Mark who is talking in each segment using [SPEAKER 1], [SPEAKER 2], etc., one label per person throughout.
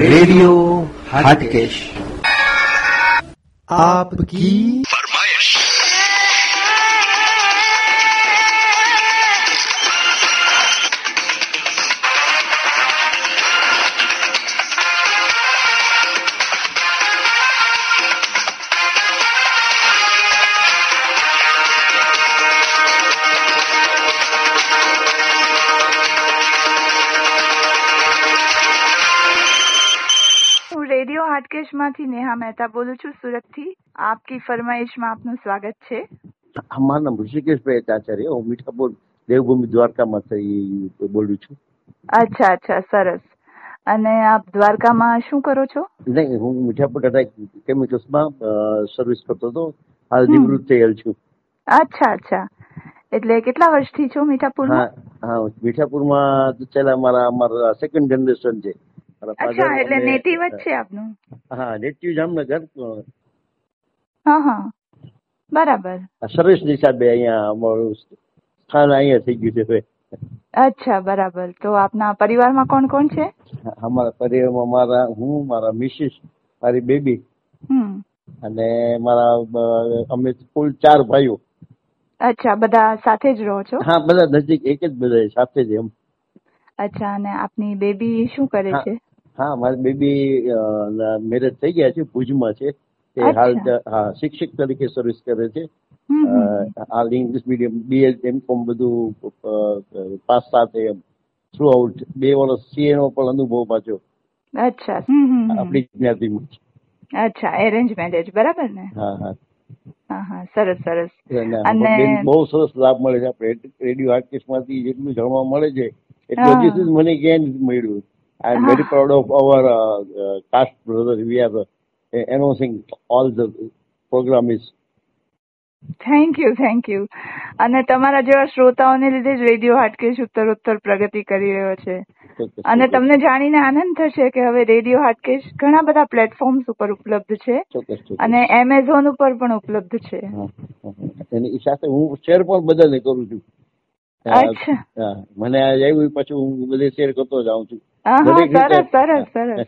[SPEAKER 1] Radio Hatkesh.
[SPEAKER 2] આપકી radio Neha Mehta બોલું છું. સુરતથી આપકી ફરમાઈશમાં આપનું સ્વાગત છે.
[SPEAKER 3] મારું નામ ઋષિકેશભાઈ આચાર્ય હું મીઠાપુર દેવભૂમિ દ્વારકામાંથી બોલું છું.
[SPEAKER 2] અચ્છા અચ્છા સરસ. અને આપ દ્વારકામાં શું કરો છો?
[SPEAKER 3] નહીં હું મીઠાપુર ટાટા કેમિકલ્સમાં સર્વિસ કરતો હતો. હાલ નિવૃત્ત થયેલ છું.
[SPEAKER 2] અચ્છા અચ્છા. એટલે કેટલા વર્ષથી છો
[SPEAKER 3] મીઠાપુર
[SPEAKER 2] મીઠાપુરમાં?
[SPEAKER 3] હા મીઠાપુરમાં છેલ્લા મારા અમારા સેકન્ડ જનરેશન છે.
[SPEAKER 2] અચ્છા એટલે નેટિવ જ છે આપનું?
[SPEAKER 3] હા નેટિવ જામનગર
[SPEAKER 2] હા હા. બરાબર.
[SPEAKER 3] સર્વિસની હિસાબે અહીંયા અમારું સ્થાન અહીંયા થઈ ગયું છે
[SPEAKER 2] અચ્છા બરાબર. તો આપના પરિવારમાં કોણ કોણ છે?
[SPEAKER 3] અમારા પરિવારમાં મારા હું મારા મિસિસ મારી બેબી
[SPEAKER 2] હમ.
[SPEAKER 3] અને મારા અમે કુલ ચાર ભાઈઓ.
[SPEAKER 2] અચ્છા બધા સાથે જ રહો છો?
[SPEAKER 3] હા બધા નજીક એક જ બધા સાથે જ એમ.
[SPEAKER 2] અચ્છા અને આપની બેબી શું કરે છે?
[SPEAKER 3] હા મારી બેબી મેરેજ થઈ ગયા છે ભુજમાં છે. તે. હાલ હા શિક્ષક તરીકે સર્વિસ કરે છે. હાલ ઇંગ્લિશ મીડિયમ બીએડ એમ કોમ બધું પાસ સાથે થ્રુ આઉટ બે વર્ષ સીએ નો પણ અનુભવ પાછો.
[SPEAKER 2] અચ્છા.
[SPEAKER 3] આપણી જ્ઞાતિમાં
[SPEAKER 2] અચ્છા એરેન્જ મેરેજ બરાબર ને?
[SPEAKER 3] હા હા.
[SPEAKER 2] સરસ સરસ.
[SPEAKER 3] અને બહુ સરસ લાભ મળે છે. આપણે રેડિયો આર્ટિસ્ટમાંથી જેટલું જાણવા મળે છે એટલું. હજી સુધી મને ક્યાંય નથી મળ્યું. આઈ એમ
[SPEAKER 2] હા.
[SPEAKER 3] Very proud of our caste brother we are announcing all the program is
[SPEAKER 2] thank you thank you અને તમારા જેવા શ્રોતાઓને લીધે જ રેડિયો હાટકેશ ઉત્તરોત્તર પ્રગતિ કરી રહ્યો છે. અને તમને જાણીને આનંદ થશે કે હવે રેડિયો હાટકેશ ઘણા બધા પ્લેટફોર્મ્સ ઉપર ઉપલબ્ધ છે. અને એમેઝોન ઉપર પણ ઉપલબ્ધ છે.
[SPEAKER 3] એની સાથે હું શેર પણ બધાને કરું છું.
[SPEAKER 2] અચ્છા.
[SPEAKER 3] મને આવ્યું પછી હું બધે શેર કરતો જાઉં છું.
[SPEAKER 2] સરસ સરસ સરસ.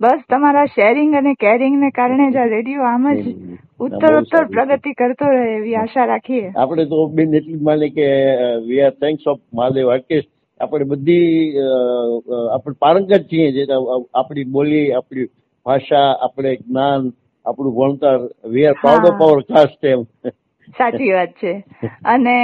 [SPEAKER 2] બસ તમારા શેરિંગ અને કેરિંગ ને કારણે જ આ રેડિયો આમ જ ઉત્તર ઉત્તર પ્રગતિ કરતો રહે એવી આશા રાખીએ.
[SPEAKER 3] આપણે તો બેન એટલી માને કે we are thanks of Mahadev artist આપણે બધી આપણે પારંગત છીએ જે આપણી બોલી આપણી ભાષા આપણે જ્ઞાન આપણું ભણતર. We are
[SPEAKER 2] proud.
[SPEAKER 3] Of our caste એમ.
[SPEAKER 2] સાચી વાત છે. અને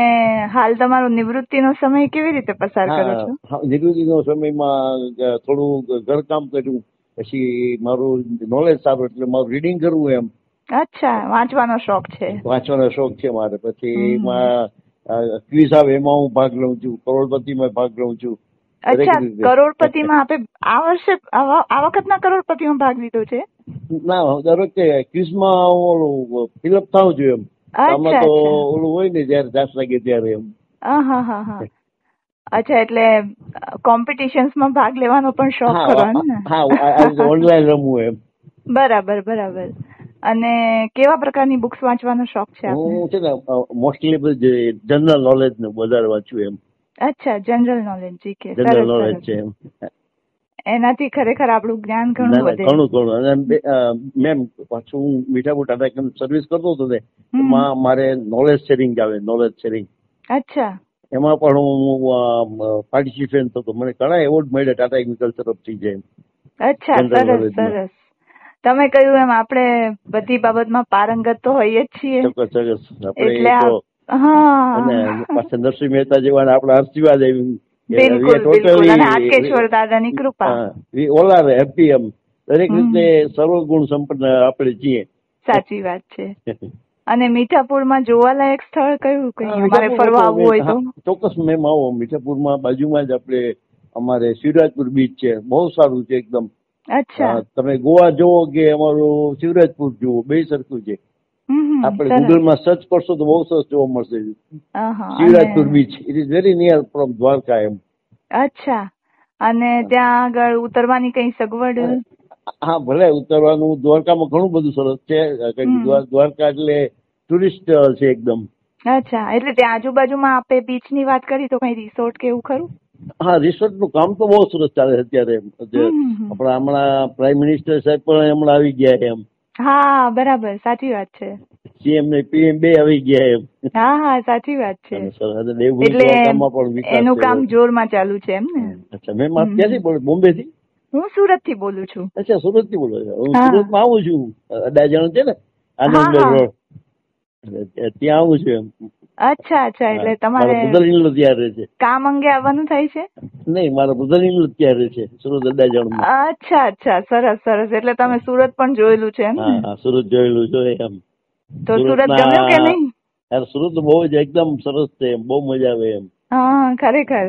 [SPEAKER 2] હાલ તમારો નિવૃત્તિનો સમય કેવી રીતે પસાર કરો છો?
[SPEAKER 3] નિવૃત્તિનો સમયમાં થોડું ઘરકામ કર્યું. પછી મારું નોલેજ સારું એટલે મારું રીડિંગ કરવું એમ.
[SPEAKER 2] અચ્છા વાંચવાનો શોખ છે.
[SPEAKER 3] વાંચવાનો શોખ છે મારે. પછી એમાં ક્વિઝ આવે એમાં હું ભાગ લઉં છું. કરોડપતિમાં ભાગ લઉં છું.
[SPEAKER 2] અચ્છા. કરોડપતિમાં આપે આ વર્ષે આ વખતના કરોડપતિમાં ભાગ લીધો છે?
[SPEAKER 3] ના દર વખતે ક્વિઝમાં ફિલઅપ થવું છું એમ. આમાં
[SPEAKER 2] અચ્છા
[SPEAKER 3] તો ઓલું હોય ને જયારે દાસ લાગે ત્યારે એમ.
[SPEAKER 2] અચ્છા એટલે કોમ્પિટિશન્સમાં ભાગ લેવાનો પણ શોખ કરવાનો ને?
[SPEAKER 3] હા ઓનલાઈન રમવું એમ.
[SPEAKER 2] બરાબર બરાબર. અને કેવા પ્રકારની બુક્સ વાંચવાનો શોખ છે
[SPEAKER 3] હું છે ને મોસ્ટલી બધું જનરલ નોલેજ ને વધારે વાંચું એમ.
[SPEAKER 2] અચ્છા જનરલ નોલેજ જી કે.
[SPEAKER 3] જનરલ નોલેજ છે એમ.
[SPEAKER 2] એનાથી ખરેખર આપણું જ્ઞાન ઘણું વધે
[SPEAKER 3] ઘણું ઘણું. અને મેમ પાછું હું મીઠાપુર ટાટા કેમ સર્વિસ કરતો હતો ને એમાં મારે નોલેજ શેરિંગ આવે નોલેજ શેરિંગ
[SPEAKER 2] અચ્છા.
[SPEAKER 3] એમાં પણ હું પાર્ટિસિપેન્ટ થતો મને ઘણા એવોર્ડ મળ્યા ટાટા કેમિકલ તરફથી છે
[SPEAKER 2] અચ્છા સરસ સરસ. તમે કહ્યું એમ આપણે બધી બાબતમાં પારંગત તો હોઈએ જ છીએ. એટલે
[SPEAKER 3] હા. અને પાછા નરસિંહ મહેતા જેવા આપણા આશીર્વાદ we
[SPEAKER 2] બિલકુલ બિલકુલ અને હાટકેશ્વર દાદાની કૃપા
[SPEAKER 3] હા, we all are એમ દરેક રીતે સર્વગુણ સંપન્ન આપણે છીએ.
[SPEAKER 2] સાચી વાત છે. અને મીઠાપુરમાં જોવાલાયક સ્થળ કયું? અમારે ફરવા આવવું હોય તો?
[SPEAKER 3] ચોક્કસ મેમ આવો. મીઠાપુરમાં બાજુમાં જ આપણે અમારે શિવરાજપુર બીચ છે. બહુ સારું છે એકદમ.
[SPEAKER 2] અચ્છા.
[SPEAKER 3] તમે ગોવા જોવો કે અમારું શિવરાજપુર જુઓ બે સરખું છે. આપણે. ગૂગલમાં સર્ચ કરશો તો બહુ સરસ જોવા મળશે.
[SPEAKER 2] Shivrajpur
[SPEAKER 3] beach it is very near from Dwarka એમ.
[SPEAKER 2] અચ્છા. અને ત્યાં આગળ ઉતરવાની કઈ સગવડ?
[SPEAKER 3] હા ભલે ઉતરવાનું. દ્વારકામાં ઘણું બધું સરસ છે. દ્વારકા એટલે ટુરિસ્ટ છે એકદમ.
[SPEAKER 2] અચ્છા. એટલે ત્યાં આજુબાજુમાં આપે બીચની વાત કરી તો કઈ રિસોર્ટ કે એવું ખરું?
[SPEAKER 3] હા રિસોર્ટનું કામ તો બહુ સરસ ચાલે છે અત્યારે. આપણા હમણાં પ્રાઇમ મિનિસ્ટર સાહેબ પણ હમણાં આવી ગયા છે એમ.
[SPEAKER 2] હા બરાબર સાચી વાત છે.
[SPEAKER 3] સીએમ ને પીએમ બે આવી ગયા એમ.
[SPEAKER 2] હા હા સાચી વાત છે. એટલે એનું કામ જોરમાં ચાલુ છે એમ ને?
[SPEAKER 3] અચ્છા મેમ આપ ક્યાંથી બોલો? બોમ્બે થી
[SPEAKER 2] હું સુરતથી બોલું છું.
[SPEAKER 3] અચ્છા સુરતથી બોલો છો. હું સુરતમાં આવું છું અડાજણ છે ને? આનંદ. રોડ. ત્યાં આવું છું એમ.
[SPEAKER 2] અચ્છા અચ્છા એટલે તમારે
[SPEAKER 3] બ્રધર ઇન ત્યાં રહે છે.
[SPEAKER 2] કામ અંગે આવવાનું થાય છે?
[SPEAKER 3] નહીં મારા બ્રધર ઇન ત્યાં રહે છે સુરત અડાજણમાં
[SPEAKER 2] અચ્છા અચ્છા સરસ સરસ એટલે તમે સુરત પણ જોયેલું છે એમ?
[SPEAKER 3] હા સુરત જોયેલું છે એમ.
[SPEAKER 2] તો સુરત ગમ્યું કે નહીં?
[SPEAKER 3] યાર સુરત બહુ જ એકદમ સરસ છે બહુ મજા આવે એમ.
[SPEAKER 2] હા ખરેખર.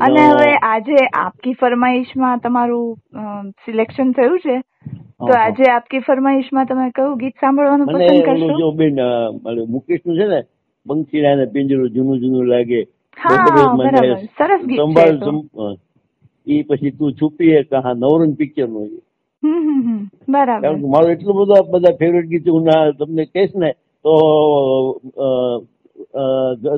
[SPEAKER 2] અને હવે આજે આપકી ફરમાઈશમાં તમારું સિલેક્શન થયું છે? તો. આજે આપકી ફરમાઈશમાં તમે કયું ગીત સાંભળવાનું પસંદ કરશો?
[SPEAKER 3] મને જો બેન મુકેશનું છે ને પંખીડા ને પિંજરું જૂનું જૂનું લાગે. સંભાળ
[SPEAKER 2] એ
[SPEAKER 3] પછી તું છુપી હે કહા નવરંગ
[SPEAKER 2] પિક્ચરનું બરાબર.
[SPEAKER 3] કારણ કે મારું એટલું બધું આ બધા ફેવરેટ ગીત હું ના તમને કહીશ ને તો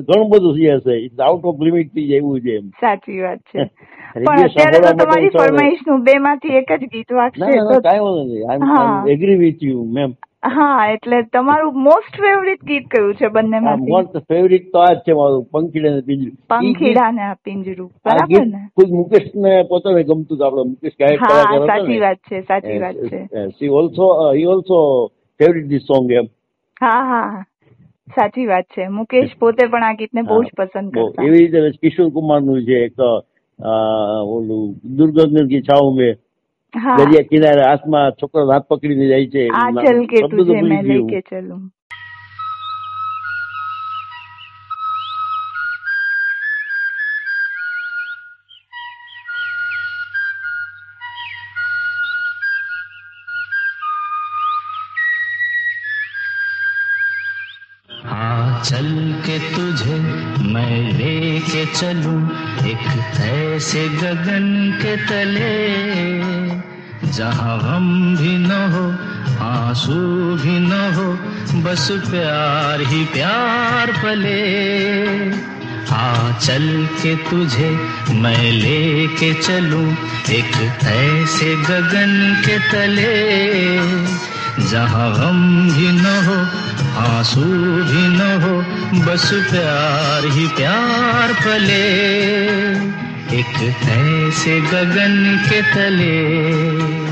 [SPEAKER 3] ઘણું બધું છે ઇટ આઉટ ઓફ લિમિટ થઈ જાય એવું છે એમ.
[SPEAKER 2] સાચી વાત છે. પણ અત્યારે તો તમારી ફરમાઈશનું બે માંથી એક જ ગીત વાગશે
[SPEAKER 3] ના, ના કાંઈ વાંધો નહીં. I agree with you ma'am
[SPEAKER 2] હા એટલે તમારું મોસ્ટ ફેવરિટ ગીત કયું છે બંને માંથી
[SPEAKER 3] મોસ્ટ ફેવરિટ તો આ જ છે મારું પંખીડા ને પિંજરું
[SPEAKER 2] પંખીડા ને પિંજરું બરાબર ને?
[SPEAKER 3] ખુદ મુકેશ ને પોતાને ગમતું આપડે મુકેશ ગાયક
[SPEAKER 2] હા સાચી વાત છે સાચી વાત છે.
[SPEAKER 3] See also he also favourite this song એમ
[SPEAKER 2] હા હા. સાચી વાત છે. મુકેશ પોતે પણ આ ગીતને બહુ જ પસંદ કરતા.
[SPEAKER 3] એવી રીતે કિશોર કુમારનું છે એક ઓલું દુર્ગંધ કી છાવ મેં દરિયા કિનારે હાથમાં છોકરો હાથ પકડીને જાય છે
[SPEAKER 2] આ ચલ કે તુજે મેં. લેકે ચલું
[SPEAKER 4] चल के तुझे मैं लेके चलूँ एक ऐसे गगन के तले। जहाँ गम भी न हो, आँसू भी न हो, बस प्यार ही प्यार पले। आ चल के तुझे मैं लेके चलूँ एक ऐसे गगन के तले। जहाँ गम भी न हो, आँसू भी न हो, बस प्यार ही प्यार पले। एक ऐसे गगन के तले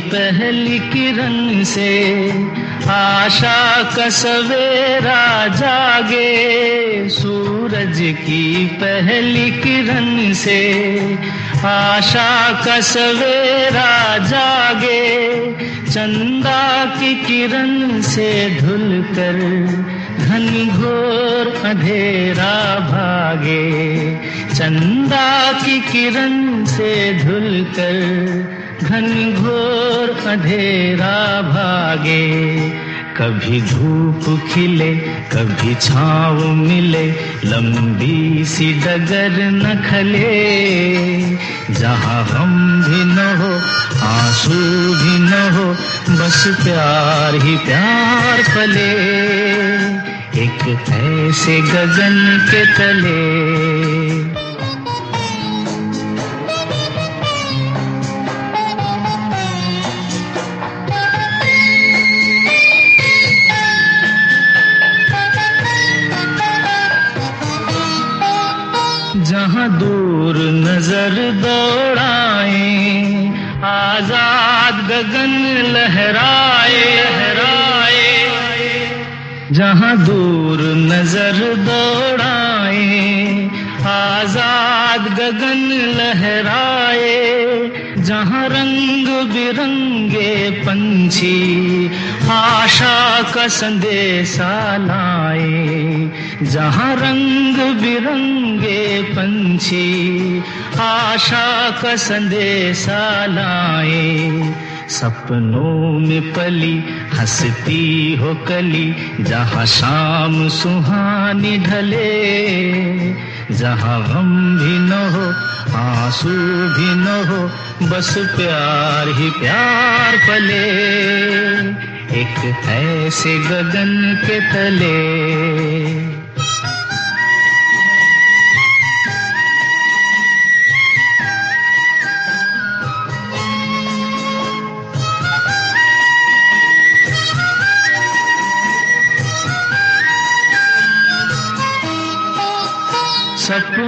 [SPEAKER 4] पहली किरण से आशा का सवेरा जागे। सूरज की पहली किरण से आशा का सवेरा जागे। चंदा की किरण से धुल कर घनी घोर अंधेरा भागे। चंदा की किरण से धुल कर घनी घोर अंधेरा भागे। कभी धूप खिले, कभी छाँव मिले, लंबी सी डगर न खले। जहाँ हम भी न हो, आँसू भी न हो, बस प्यार ही प्यार पले। एक ऐसे गगन के तले। नजर दौड़ाए आजाद गगन लहराए लहराए जहाँ दूर नजर दौड़ाए आजाद गगन लहराए जहाँ रंग बिरंगे पंछी आशा का संदेशा लाए जहाँ रंग बिरंगे पंछी आशा का संदेशा लाए। सपनों में पली, हंसती हो कली, जहाँ शाम सुहानी ढले। जहाँ गम भी न हो, आँसू भी न हो, बस प्यार ही प्यार पले। एक ऐसे गगन के तले।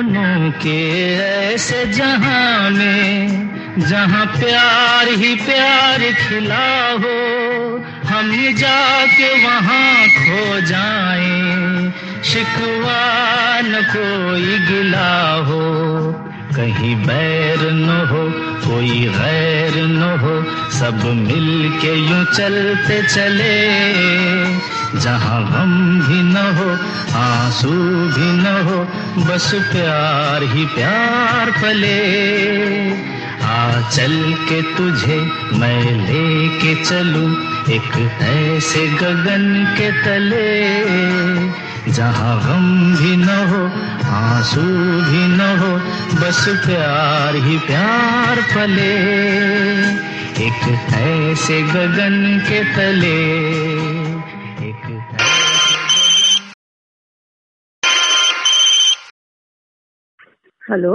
[SPEAKER 4] सपनों के ऐसे जहाँ में जहाँ प्यार ही प्यार खिला हो, हम जाके वहाँ खो जाएँ। शिकवा न कोई गिला हो, कहीं बैर न हो, कोई गैर न हो, सब मिल के यूँ चलते चले। जहाँ गम भी न हो, आँसू भी न हो, बस प्यार ही प्यार पले आ चल के तुझे मैं लेके चलूँ एक ऐसे गगन के तले। जहाँ गम भी न हो, आँसू भी न हो, बस प्यार ही प्यार पले एक ऐसे गगन के तले।
[SPEAKER 5] હલો?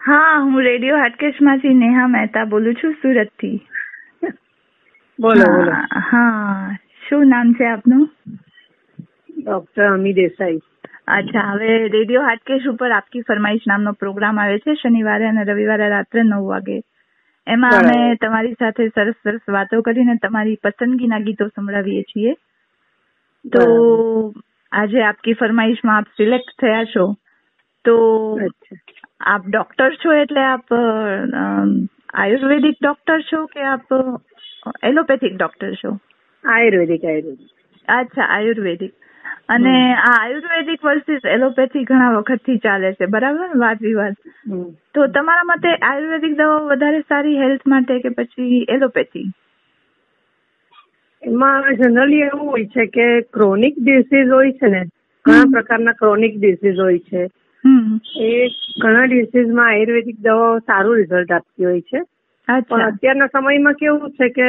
[SPEAKER 2] હા હું રેડિયો હાટકેશમાંથી નેહા મહેતા બોલું છું સુરતથી
[SPEAKER 5] બોલો બોલો.
[SPEAKER 2] હા શું નામ છે આપનું?
[SPEAKER 5] ડોક્ટર અમી દેસાઈ.
[SPEAKER 2] અચ્છા હવે રેડિયો હાટકેશ ઉપર આપકી ફરમાઈશ નામનો પ્રોગ્રામ આવે છે શનિવારે અને રવિવારે રાત્રે નવ વાગે. એમાં અમે તમારી સાથે સરસ સરસ વાતો કરીને તમારી પસંદગીના ગીતો સંભળાવીએ છીએ. તો આજે આપકી ફરમાઈશમાં આપ સિલેક્ટ થયા છો. તો
[SPEAKER 5] અચ્છા.
[SPEAKER 2] આપ ડોક્ટર છો એટલે આપ આયુર્વેદિક ડોક્ટર છો કે આપ એલોપેથિક ડોક્ટર છો?
[SPEAKER 5] આયુર્વેદિક આયુર્વેદિક.
[SPEAKER 2] અચ્છા આયુર્વેદિક. અને આ આયુર્વેદિક વર્સિસ એલોપેથી ઘણા વખતથી ચાલે છે. બરાબર? વાદ વિવાદ તો તમારા મતે આયુર્વેદિક દવાઓ વધારે સારી હેલ્થ માટે કે પછી એલોપેથી
[SPEAKER 5] એમાં જનરલી એવું હોય છે કે ક્રોનિક ડિસીઝ હોય છે ને ઘણા પ્રકારના ક્રોનિક ડિસીઝ હોય છે. એ ઘણા ડિસીઝમાં આયુર્વેદિક દવાઓ સારું રિઝલ્ટ આપતી હોય છે. પણ અત્યારના સમયમાં કેવું છે કે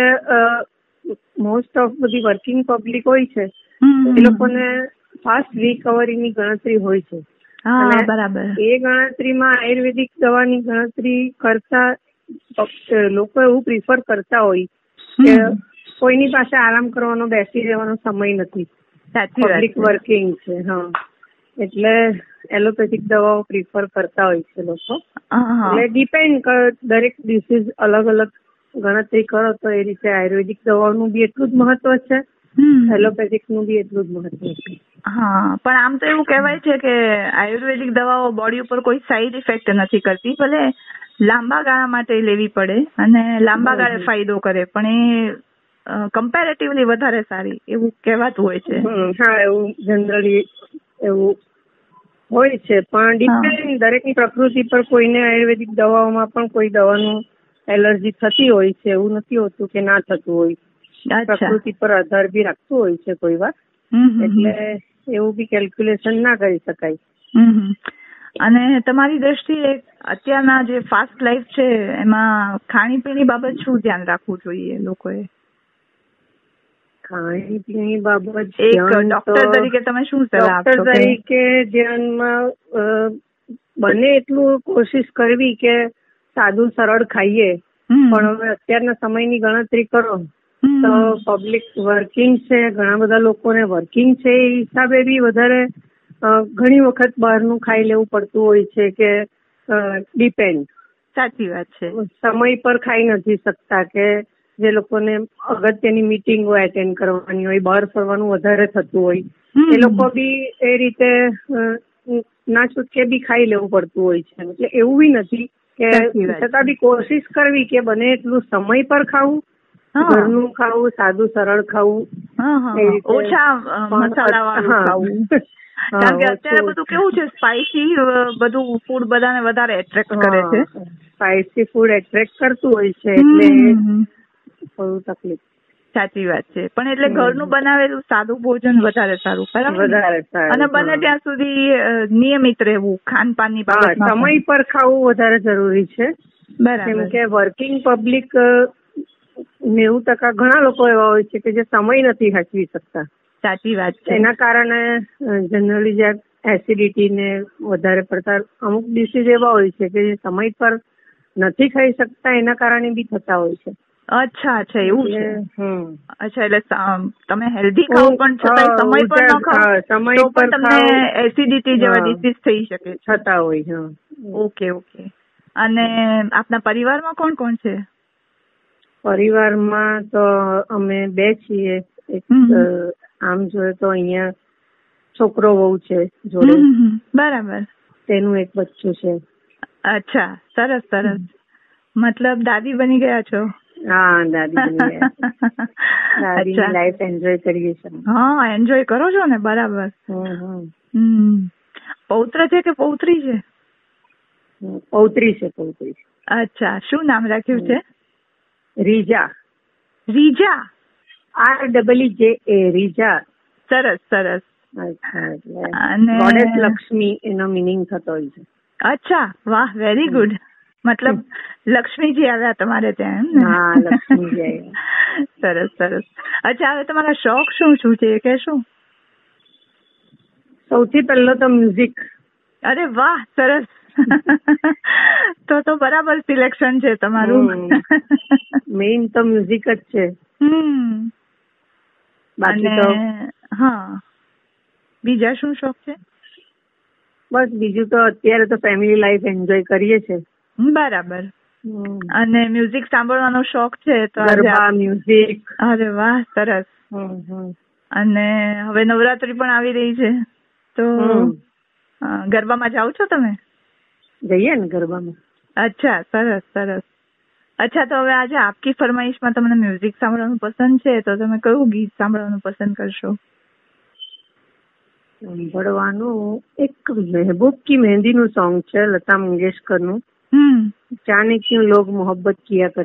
[SPEAKER 5] મોસ્ટ ઓફ બધી વર્કિંગ પબ્લિક હોય છે. એ લોકોને ફાસ્ટ રિકવરીની ગણતરી હોય છે.
[SPEAKER 2] બરાબર.
[SPEAKER 5] એ ગણતરીમાં આયુર્વેદિક દવાની ગણતરી કરતા લોકો એવું પ્રિફર કરતા હોય કે કોઈની પાસે આરામ કરવાનો બેસી રહેવાનો સમય નથી. પબ્લિક વર્કિંગ છે હા. એટલે એલોપેથિક દવાઓ પ્રિફર કરતા હોય છે લોકો. એટલે ડિપેન્ડ દરેક ડિસીઝ અલગ અલગ ગણતરી કરો તો એ રીતે આયુર્વેદિક દવાઓનું બી એટલું જ મહત્વ છે. એલોપેથિકનું બી એટલું જ મહત્વ છે.
[SPEAKER 2] હા પણ આમ તો એવું કહેવાય છે કે આયુર્વેદિક દવાઓ બોડી ઉપર કોઈ સાઈડ ઇફેક્ટ નથી કરતી ભલે લાંબા ગાળા માટે લેવી પડે અને લાંબા ગાળે ફાયદો કરે પણ એ કમ્પેરેટિવલી વધારે સારી એવું કહેવાતું હોય છે.
[SPEAKER 5] હા એવું જનરલી એવું હોય છે પણ ડિપેન્ડ દરેકની પ્રકૃતિ પર કોઈને આયુર્વેદિક દવાઓમાં પણ કોઈ દવાનું એલર્જી થતી હોય છે એવું નથી હોતું કે ના થતું હોય. પ્રકૃતિ પર આધાર બી રાખતું હોય છે કોઈ વાર. એટલે એવું બી કેલ્ક્યુલેશન ના કરી શકાય.
[SPEAKER 2] અને તમારી દ્રષ્ટિએ અત્યારના જે ફાસ્ટ લાઈફ છે એમાં ખાણીપીણી બાબત શું ધ્યાન રાખવું જોઈએ લોકોએ?
[SPEAKER 5] ખાણી પીણી બાબત
[SPEAKER 2] એક ડોક્ટર તરીકે તમે શું સલાહ
[SPEAKER 5] ડોક્ટર
[SPEAKER 2] આપશો?
[SPEAKER 5] તરીકે ધ્યાનમાં બને એટલું કોશિશ કરવી કે સાદું સરળ ખાઈએ. પણ હવે અત્યારના સમયની ગણતરી કરો. તો પબ્લિક વર્કિંગ છે ઘણા બધા લોકોને વર્કિંગ છે એ હિસાબે બી વધારે ઘણી વખત બહારનું ખાઈ લેવું પડતું હોય છે કે ડિપેન્ડ
[SPEAKER 2] સાચી વાત છે.
[SPEAKER 5] સમય પર ખાઈ નથી શકતા કે જે લોકોને અગત્યની મિટિંગો એટેન્ડ કરવાની હોય બહાર ફરવાનું વધારે થતું હોય એ લોકો બી એ રીતે ના છૂટકે બી ખાઈ લેવું પડતું હોય છે. એટલે એવું બી નથી કે. છતાં બી કોશિશ કરવી કે બને એટલું સમય પર ખાવું ઘરનું ખાવું સાદું સરળ ખાવું
[SPEAKER 2] ઓછા
[SPEAKER 5] પણ
[SPEAKER 2] મસાલા વાળું ખાવું. કારણ કે અત્યારે બધું કેવું છે સ્પાઇસી બધું ફૂડ બધાને વધારે એટ્રેક્ટ કરે છે.
[SPEAKER 5] સ્પાઇસી ફૂડ એટ્રેક્ટ કરતું હોય છે એટલે થોડું તકલીફ.
[SPEAKER 2] સાચી વાત છે. પણ એટલે ઘરનું બનાવેલું સાદું ભોજન વધારે સારું બરાબર અને બને ત્યાં સુધી નિયમિત રહેવું ખાનપાનની
[SPEAKER 5] હા
[SPEAKER 2] બાબતમાં
[SPEAKER 5] સમય પર ખાવું વધારે જરૂરી છે.
[SPEAKER 2] બરાબર.
[SPEAKER 5] કે વર્કિંગ પબ્લિક નેવું ટકા ઘણા લોકો એવા હોય છે કે જે સમય નથી હાચવી શકતા.
[SPEAKER 2] સાચી વાત છે.
[SPEAKER 5] એના કારણે જનરલી જે એસિડિટી ને વધારે પડતા અમુક ડિસીઝ એવા હોય છે કે જે સમય પર નથી ખાઈ શકતા એના કારણે બી થતા હોય છે.
[SPEAKER 2] અચ્છા અચ્છા એવું છે. અચ્છા એટલે તમે હેલ્ધી ખાઓ પણ
[SPEAKER 5] છતાં
[SPEAKER 2] સમય પર ન ખાઓ
[SPEAKER 5] સમય પર
[SPEAKER 2] તમને એસિડિટી જેવા ડિસીઝ થઈ શકે
[SPEAKER 5] છતાં હોય
[SPEAKER 2] ઓકે ઓકે. અને આપના પરિવારમાં કોણ કોણ છે?
[SPEAKER 5] પરિવારમાં તો અમે બે છીએ. એક આમ જોઈએ તો અહીંયા છોકરો વહુ છે જોડે.
[SPEAKER 2] બરાબર.
[SPEAKER 5] તેનું એક બચ્ચું છે.
[SPEAKER 2] અચ્છા સરસ સરસ. મતલબ દાદી બની ગયા છો?
[SPEAKER 5] હા દાદી લાઈફ એન્જોય કરીએ છીએ
[SPEAKER 2] હા એન્જોય કરો છો ને બરાબર
[SPEAKER 5] હમ,
[SPEAKER 2] પૌત્ર છે કે પૌત્રી છે
[SPEAKER 5] પૌત્રી છે પૌત્રી
[SPEAKER 2] અચ્છા શું નામ રાખ્યું છે
[SPEAKER 5] રીજા
[SPEAKER 2] રીજા
[SPEAKER 5] આર ડબલ જે એ રીજા
[SPEAKER 2] સરસ સરસ અને-
[SPEAKER 5] ગોડેસ લક્ષ્મી એનો મિનિંગ થતો હોય છે
[SPEAKER 2] અચ્છા વાહ વેરી ગુડ મતલબ લક્ષ્મીજી આવ્યા તમારે ત્યાં એમ
[SPEAKER 5] હા, લક્ષ્મીજી
[SPEAKER 2] સરસ સરસ. અચ્છા હવે તમારા શોખ શું શું છે કે શું
[SPEAKER 5] સૌથી પહેલો તો મ્યુઝિક.
[SPEAKER 2] અરે વાહ સરસ. તો તો બરાબર સિલેક્શન છે તમારું.
[SPEAKER 5] મેઇન તો મ્યુઝિક જ છે.
[SPEAKER 2] હમ.
[SPEAKER 5] બાકી તો
[SPEAKER 2] હા. બીજા શું શોખ છે?
[SPEAKER 5] બસ બીજું તો અત્યારે તો ફેમિલી લાઈફ એન્જોય કરીએ છે
[SPEAKER 2] બરાબર. અને મ્યુઝિક સાંભળવાનો શોખ છે તો
[SPEAKER 5] ગરબા મ્યુઝિક
[SPEAKER 2] અરે વાહ સરસ. અને હવે નવરાત્રી પણ આવી રહી છે. તો ગરબામાં જાઓ છો તમે?
[SPEAKER 5] જઈએ ને ગરબામાં.
[SPEAKER 2] અચ્છા સરસ સરસ. અચ્છા તો હવે આજે આપકી ફરમાઈશમાં તમને મ્યુઝિક સાંભળવાનું પસંદ છે તો તમે કયું ગીત સાંભળવાનું પસંદ કરશો?
[SPEAKER 5] સાંભળવાનું એક મહેબૂબ કી મહેંદી નું સોંગ છે લતા મંગેશકર નું
[SPEAKER 2] હમ
[SPEAKER 5] જાને ક્યું લોગ મોહબ્બત કિયા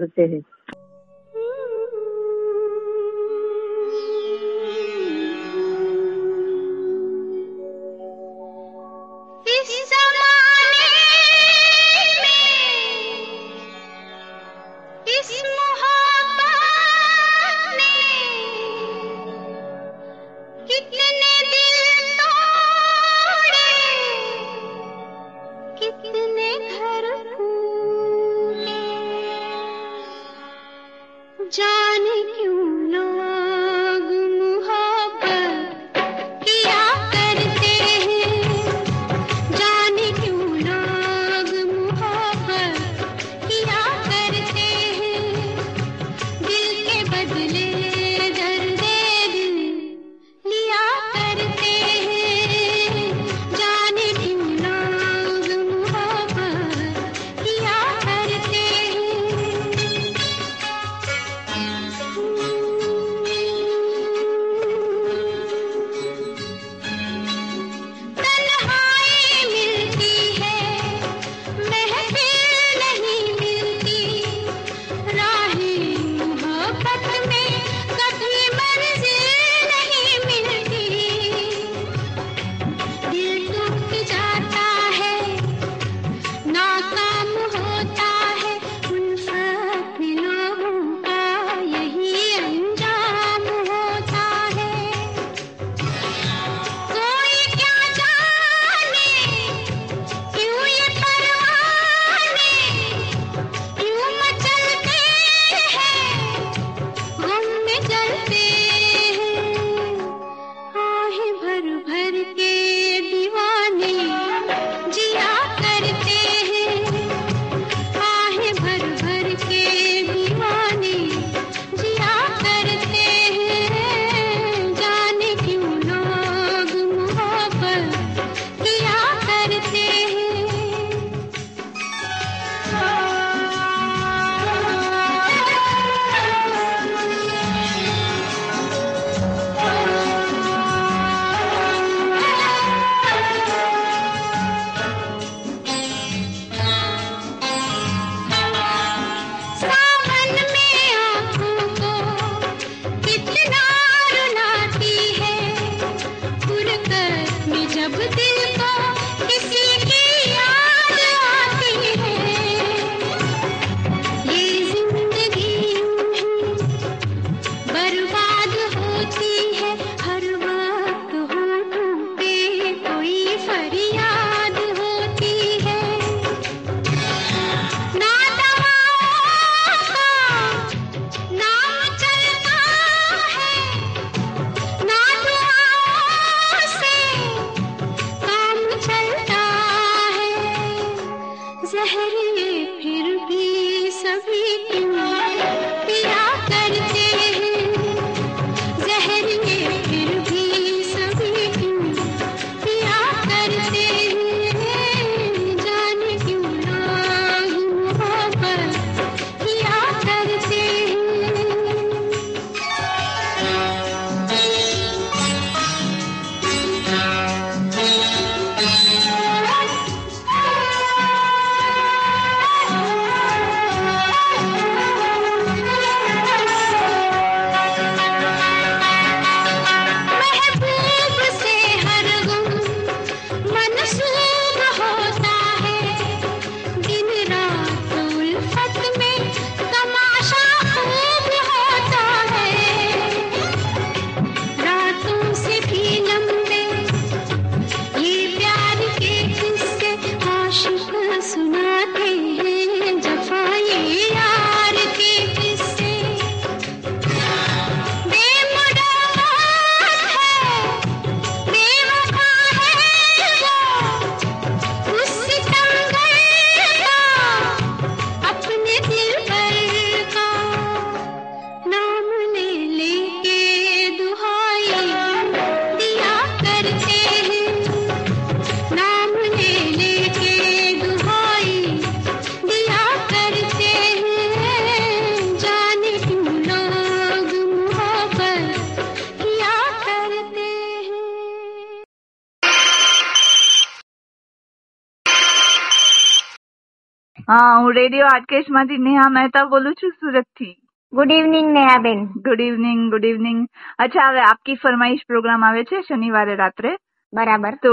[SPEAKER 5] હા
[SPEAKER 2] રેડિયો આટકેશમાંથી નેહા મહેતા બોલું છું સુરતથી
[SPEAKER 6] ગુડ ઇવનિંગ નેહાબેન.
[SPEAKER 2] ગુડ ઇવનિંગ ગુડ ઇવનિંગ અચ્છા હવે આપકી ફરમાઈશ પ્રોગ્રામ આવે છે શનિવારે રાત્રે?
[SPEAKER 6] બરાબર.
[SPEAKER 2] તો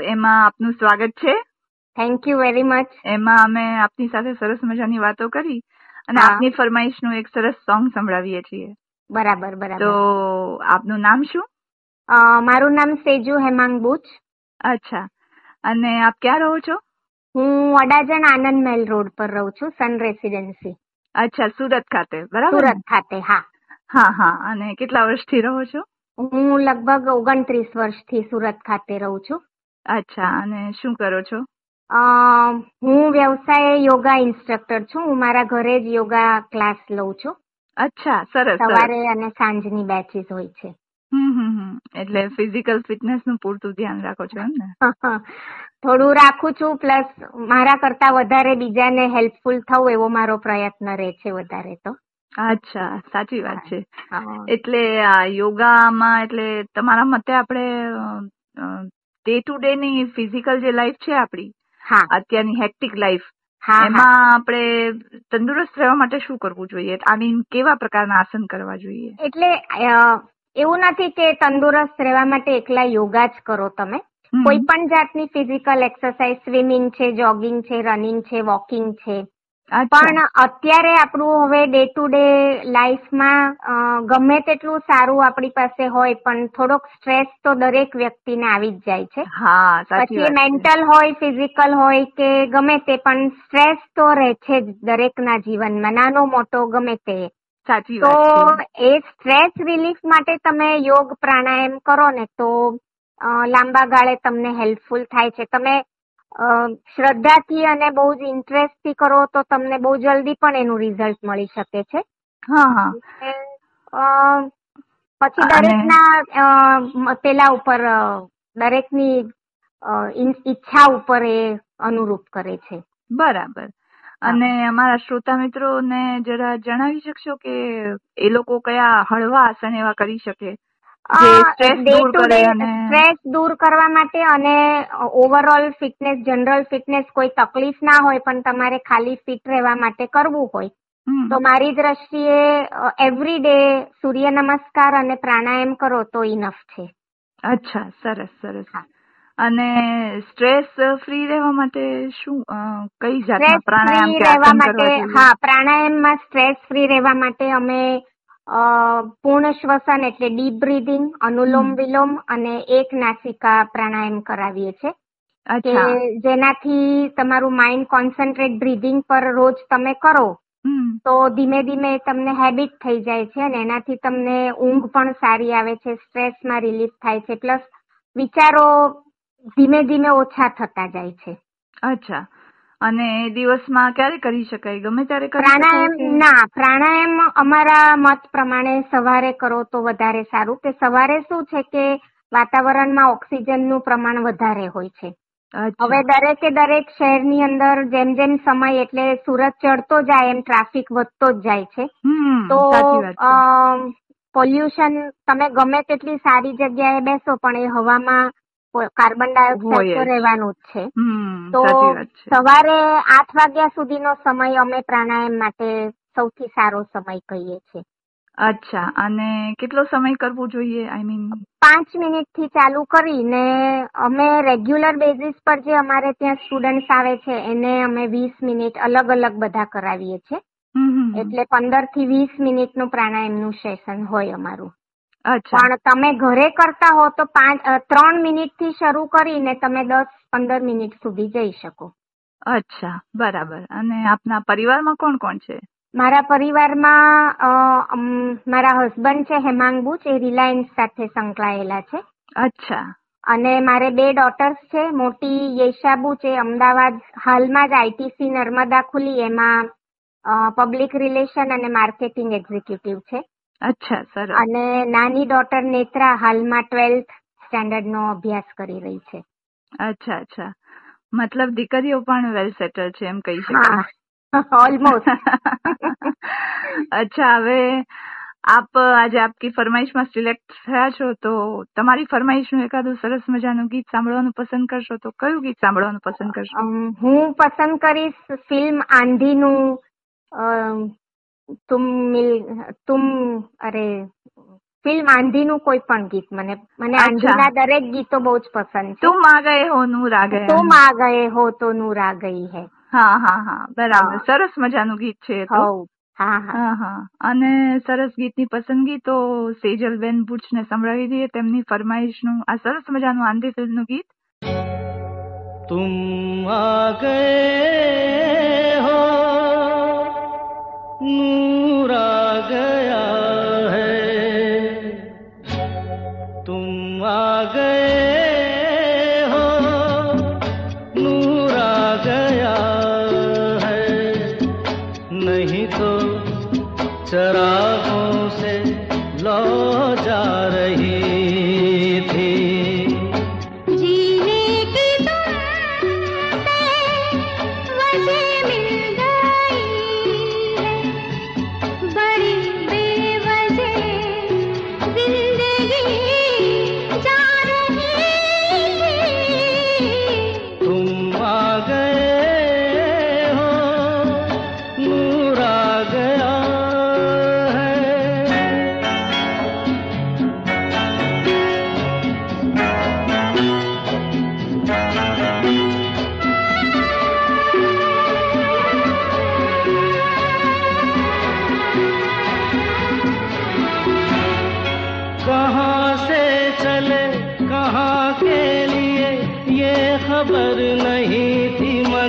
[SPEAKER 2] એમાં આપનું સ્વાગત છે.
[SPEAKER 6] થેન્ક યુ વેરી મચ
[SPEAKER 2] એમાં અમે આપની સાથે સરસ મજાની વાતો કરી અને
[SPEAKER 6] આપની
[SPEAKER 2] આપની ફરમાઈશનું એક સરસ સોંગ સંભળાવીએ છીએ.
[SPEAKER 6] બરાબર બરાબર.
[SPEAKER 2] તો આપનું નામ શું?
[SPEAKER 6] મારું નામ સેજુ હેમાંગ બુચ.
[SPEAKER 2] અચ્છા. અને આપ ક્યાં રહો છો?
[SPEAKER 6] હું અડાજણ આનંદ મહેલ રોડ પર રહું છું સન રેસિડેન્સી.
[SPEAKER 2] અચ્છા સુરત ખાતે બરાબર
[SPEAKER 6] સુરત ખાતે હા.
[SPEAKER 2] હા હા અને કેટલા વર્ષથી રહો છો?
[SPEAKER 6] હું લગભગ ઓગણત્રીસ વર્ષથી સુરત ખાતે રહું છું.
[SPEAKER 2] અચ્છા અને શું કરો છો?
[SPEAKER 6] અ, હું વ્યવસાય યોગા ઇન્સ્ટ્રક્ટર છું. હું મારા ઘરે જ યોગા ક્લાસ લઉં છું.
[SPEAKER 2] અચ્છા સરસ
[SPEAKER 6] સવારે અને સાંજની બેચીસ હોય છે.
[SPEAKER 2] હમ હમ હમ. એટલે ફિઝિકલ ફિટનેસનું પૂરતું ધ્યાન રાખો છો એમ ને?
[SPEAKER 6] થોડું રાખું છું પ્લસ મારા કરતા વધારે બીજાને હેલ્પફુલ થવું એવો મારો પ્રયત્ન રહે છે વધારે તો.
[SPEAKER 2] અચ્છા સાચી વાત છે. એટલે યોગામાં એટલે તમારા મતે આપણે ડે ટુ ડે ની ફિઝિકલ જે લાઈફ છે આપણી
[SPEAKER 6] હા.
[SPEAKER 2] અત્યારની હેક્ટિક લાઈફ એમાં આપણે તંદુરસ્ત રહેવા માટે શું કરવું જોઈએ? આઈ મીન કેવા પ્રકારના આસન કરવા જોઈએ?
[SPEAKER 6] એટલે એવું નથી કે તંદુરસ્ત રહેવા માટે એકલા યોગા જ કરો તમે. કોઈ પણ જાતની ફિઝિકલ એક્સરસાઇઝ સ્વિમિંગ છે જોગિંગ છે રનિંગ છે વોકિંગ છે. પણ અત્યારે આપણું હવે ડે ટુ ડે લાઈફમાં ગમે તેટલું સારું આપણી પાસે હોય પણ થોડોક સ્ટ્રેસ તો દરેક વ્યક્તિને આવી જ જાય છે.
[SPEAKER 2] હા
[SPEAKER 6] પછી મેન્ટલ હોય ફિઝિકલ હોય કે ગમે તે પણ સ્ટ્રેસ તો રહે છે જ દરેકના જીવનમાં નાનો મોટો ગમે તે. તો એ સ્ટ્રેસ રિલીફ માટે તમે યોગ પ્રાણાયામ કરો ને તો લાંબા ગાળે તમને હેલ્પફુલ થાય છે. તમે શ્રદ્ધાથી અને બહુ જ ઇન્ટરેસ્ટથી કરો તો તમને બહુ જલ્દી પણ એનું રિઝલ્ટ મળી શકે છે.
[SPEAKER 2] હા હા.
[SPEAKER 6] પછી દરેકના પેલા ઉપર દરેકની ઈચ્છા ઉપર એ અનુરૂપ કરે છે.
[SPEAKER 2] બરાબર. અને અમારા શ્રોતા મિત્રોને જરા જણાવી શકશો કે એ લોકો કયા હળવા આસન એવા કરી શકે?
[SPEAKER 6] સ્ટ્રેસ દૂર કરવા માટે અને ઓવરઓલ ફિટનેસ જનરલ ફિટનેસ કોઈ તકલીફ ના હોય પણ તમારે ખાલી ફિટ રહેવા માટે કરવું હોય. તો મારી દ્રષ્ટિએ એવરી ડે સૂર્ય નમસ્કાર અને પ્રાણાયામ કરો તો ઇનફ છે.
[SPEAKER 2] અચ્છા સરસ સરસ. અને સ્ટ્રેસ ફ્રી રહેવા માટે શું કઈ જાતના પ્રાણાયામ
[SPEAKER 6] રહેવા માટે હા પ્રાણાયામમાં સ્ટ્રેસ ફ્રી રહેવા માટે અમે પૂર્ણ શ્વસન એટલે ડીપ બ્રીધિંગ અનુલોમ વિલોમ અને એક નાસિકા પ્રાણાયામ કરાવીએ છીએ. કે જેનાથી તમારું માઇન્ડ કોન્સન્ટ્રેટ બ્રીધિંગ પર રોજ તમે કરો તો ધીમે ધીમે તમને હેબિટ થઈ જાય છે અને એનાથી તમને ઊંઘ પણ સારી આવે છે સ્ટ્રેસમાં રિલીફ થાય છે. પ્લસ વિચારો ધીમે ધીમે ઓછા થતા જાય છે.
[SPEAKER 2] અચ્છા. અને દિવસમાં ક્યારે કરી શકાય? ગમે ત્યારે કરી
[SPEAKER 6] પ્રાણાયામ ના પ્રાણાયામ અમારા મત પ્રમાણે સવારે કરો તો વધારે સારું. કે સવારે શું છે કે વાતાવરણમાં ઓક્સિજનનું પ્રમાણ વધારે હોય છે. હવે દરેકે દરેક શહેરની અંદર જેમ જેમ સમય એટલે સુરત ચડતો જાય એમ ટ્રાફિક વધતો જ જાય છે. તો પોલ્યુશન તમે ગમે તેટલી સારી જગ્યાએ બેસો પણ એ હવામાં કાર્બન ડાયોક્સાઇડ તો રહેવાનું જ છે. તો સવારે આઠ વાગ્યા સુધીનો સમય અમે પ્રાણાયામ માટે સૌથી સારો સમય કહીએ છીએ.
[SPEAKER 2] અચ્છા અને કેટલો સમય કરવો જોઈએ? આઈ મીન
[SPEAKER 6] પાંચ મિનિટથી ચાલુ કરીને અમે રેગ્યુલર બેઝિસ પર જે અમારે ત્યાં સ્ટુડન્ટ્સ આવે છે એને અમે વીસ મિનિટ અલગ અલગ બધા કરાવીએ છીએ. એટલે પંદરથી વીસ મિનિટનું પ્રાણાયામનું સેશન હોય અમારું. પણ તમે ઘરે કરતા હો તો પાંચ ત્રણ મિનિટથી શરૂ કરીને તમે દસ પંદર મિનિટ સુધી જઈ શકો.
[SPEAKER 2] અચ્છા બરાબર. અને આપના પરિવારમાં કોણ કોણ છે?
[SPEAKER 6] મારા પરિવારમાં મારા હસબન્ડ છે હેમાંગ બુચ એ રિલાયન્સ સાથે સંકળાયેલા છે.
[SPEAKER 2] અચ્છા.
[SPEAKER 6] અને મારે બે ડોટર્સ છે મોટી યેશાબુ છે અમદાવાદ હાલમાં જ આઈટીસી નર્મદા ખુલી એમાં પબ્લિક રિલેશન અને માર્કેટિંગ એક્ઝિક્યુટિવ છે.
[SPEAKER 2] અચ્છા સર
[SPEAKER 6] અને નાની ડોટર નેત્રા હાલમાં ટ્વેલ્થ સ્ટેન્ડર્ડ નો અભ્યાસ કરી રહી છે.
[SPEAKER 2] અચ્છા અચ્છા. મતલબ દીકરીઓ પણ વેલ સેટલ છે એમ કહી શકાય.
[SPEAKER 6] ઓલમોસ્ટ
[SPEAKER 2] અચ્છા હવે આપ આજે આપકી ફરમાઈશમાં સિલેક્ટ થયા છો તો તમારી ફરમાઈશનું એકાદું સરસ મજાનું ગીત સાંભળવાનું પસંદ કરશો તો કયું ગીત સાંભળવાનું પસંદ કરશો?
[SPEAKER 6] હું પસંદ કરીશ ફિલ્મ આંધીનું તુમ મિલ તુમ અરે ફિલ્મ આંધી નું કોઈ પણ ગીત. મને મને આંધીના દરેક ગીતો બહુ જ પસંદ છે.
[SPEAKER 2] તુમ આ ગયે હો નૂર આ ગયે
[SPEAKER 6] તુમ આ ગયે હો તો નૂર આ ગઈ હે.
[SPEAKER 2] હા હા હા. બરાબર. સરસ મજાનું ગીત છે તો. અને સરસ ગીતની પસંદગી તો સેજલબેન ભુજને સંભળાવી દઈએ. તેમની ફરમાઈશનું આ સરસ મજાનું આંધી ફિલ્મનું ગીત.
[SPEAKER 4] તુમ આ ગયે Mm.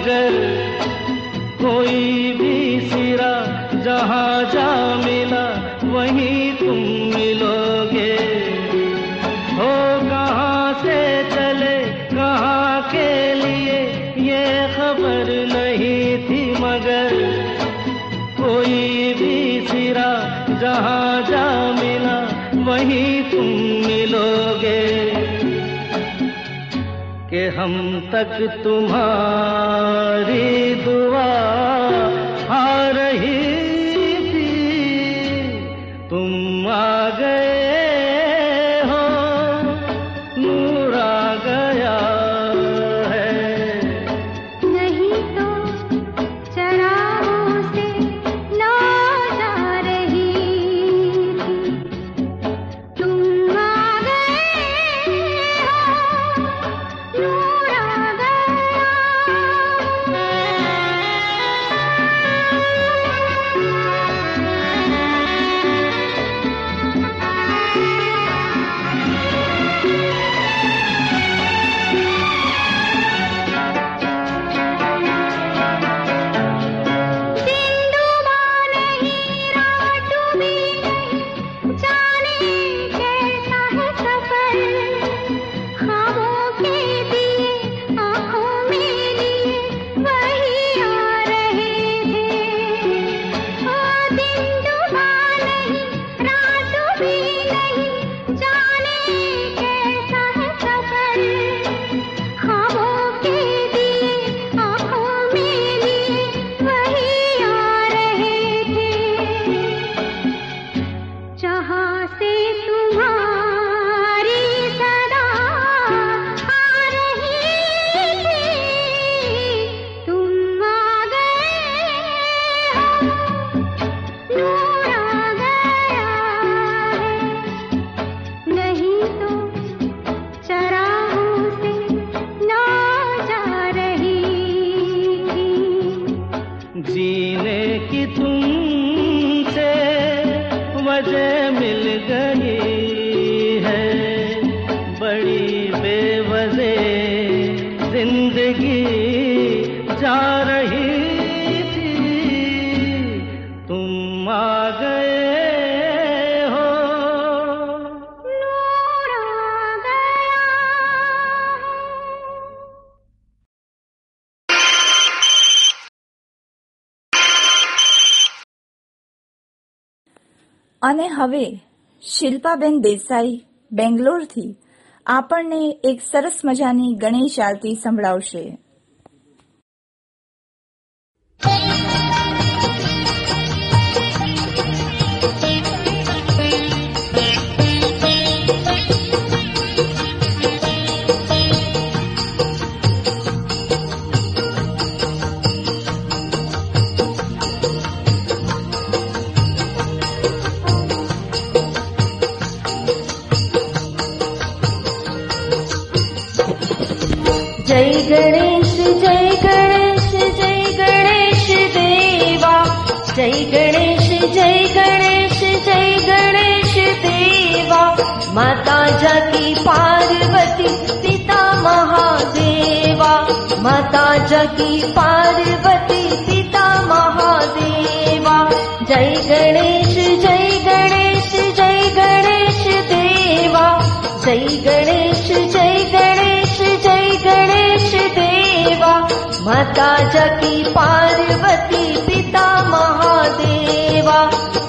[SPEAKER 4] मगर कोई भी सिरा जहाँ जा हम तक तुम्हारी दुआ
[SPEAKER 2] અને હવે શિલ્પાબેન દેસાઈ બેંગ્લોરથી આપણને એક સરસ મજાની ગણેશ આરતી સંભળાવશે.
[SPEAKER 7] माता जगी पार्वती पिता महादेवा। माता जगी पार्वती पिता महादेवा। जय गणेश जय गणेश जय गणेश देवा। जय गणेश जय गणेश जय गणेश देवा। माता जगी पार्वती पिता महादेवा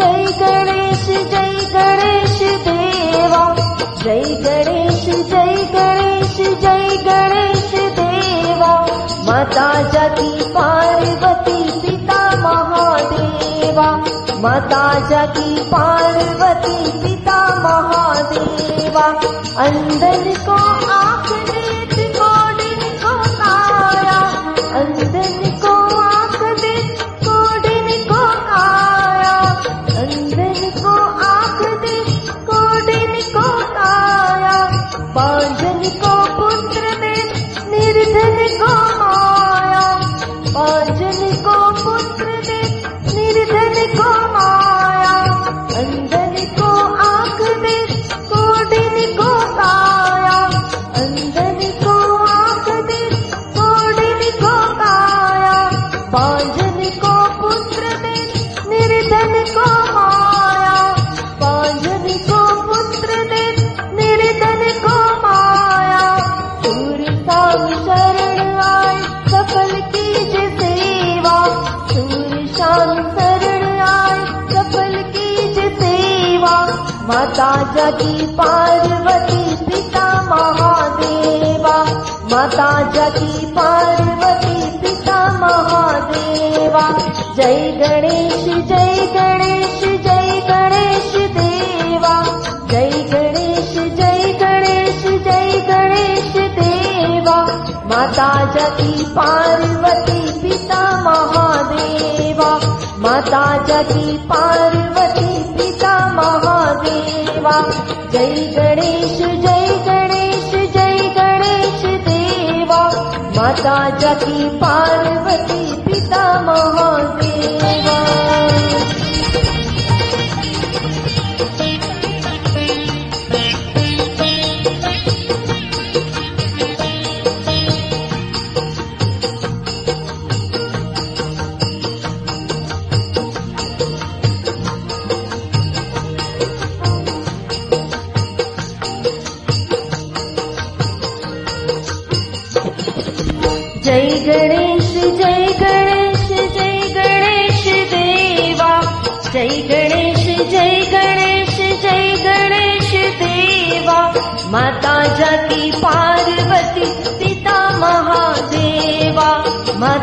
[SPEAKER 7] जय गणेश जय गणेश देवा। जय गणेश जय गणेश जय गणेश देवा। माता जगी पार्वती पिता महादेवा। माता जगी पार्वती पिता महादेवा। अंदर को आंख माता जगी पार्वती पिता महादेवा। जय गणेश जय गणेश जय गणेश देवा। जय गणेश जय गणेश जय गणेश देवा। माता जगी पार्वती पिता महादेवा। माता जगी पार्वती पिता महादेवा। जय गणेश जय गणेश माता जगी पार्वती पिता महादेवा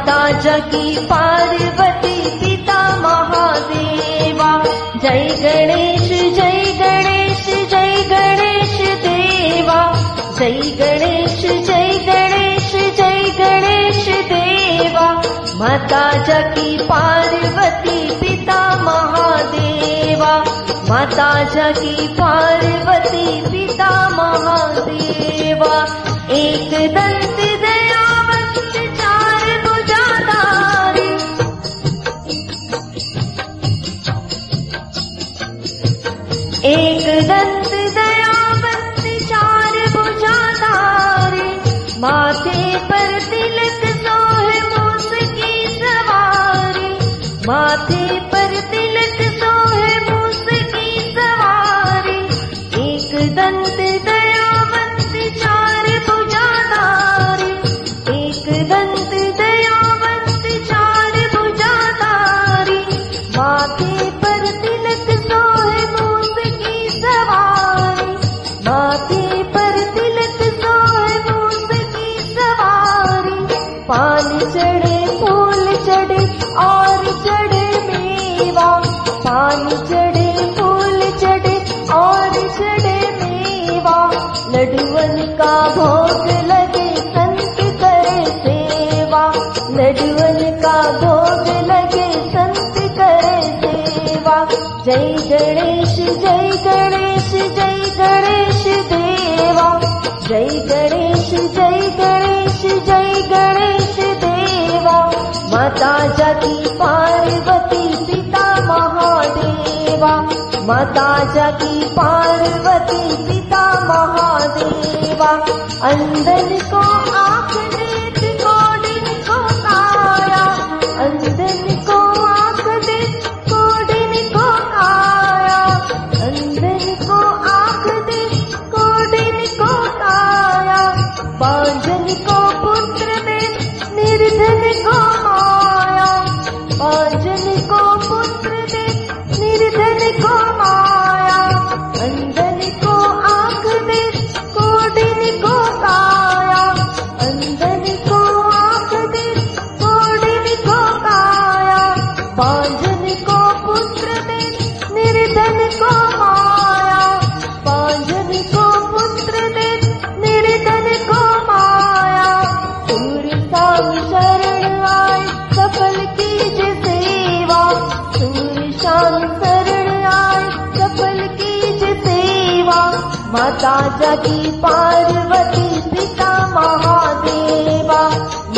[SPEAKER 7] माता जगी पार्वती पिता महादेवा। जय गणेश जय गणेश जय गणेश देवा। जय गणेश जय गणेश जय गणेश देवा। माता जगी पार्वती पिता महादेवा। माता जगी पार्वती पिता महादेवा। एक गन्तु दर्तिशन् भुजार माथे पर दिल सोह दोषी सवा माता जगी पार्वती पिता महादेवा अंदर को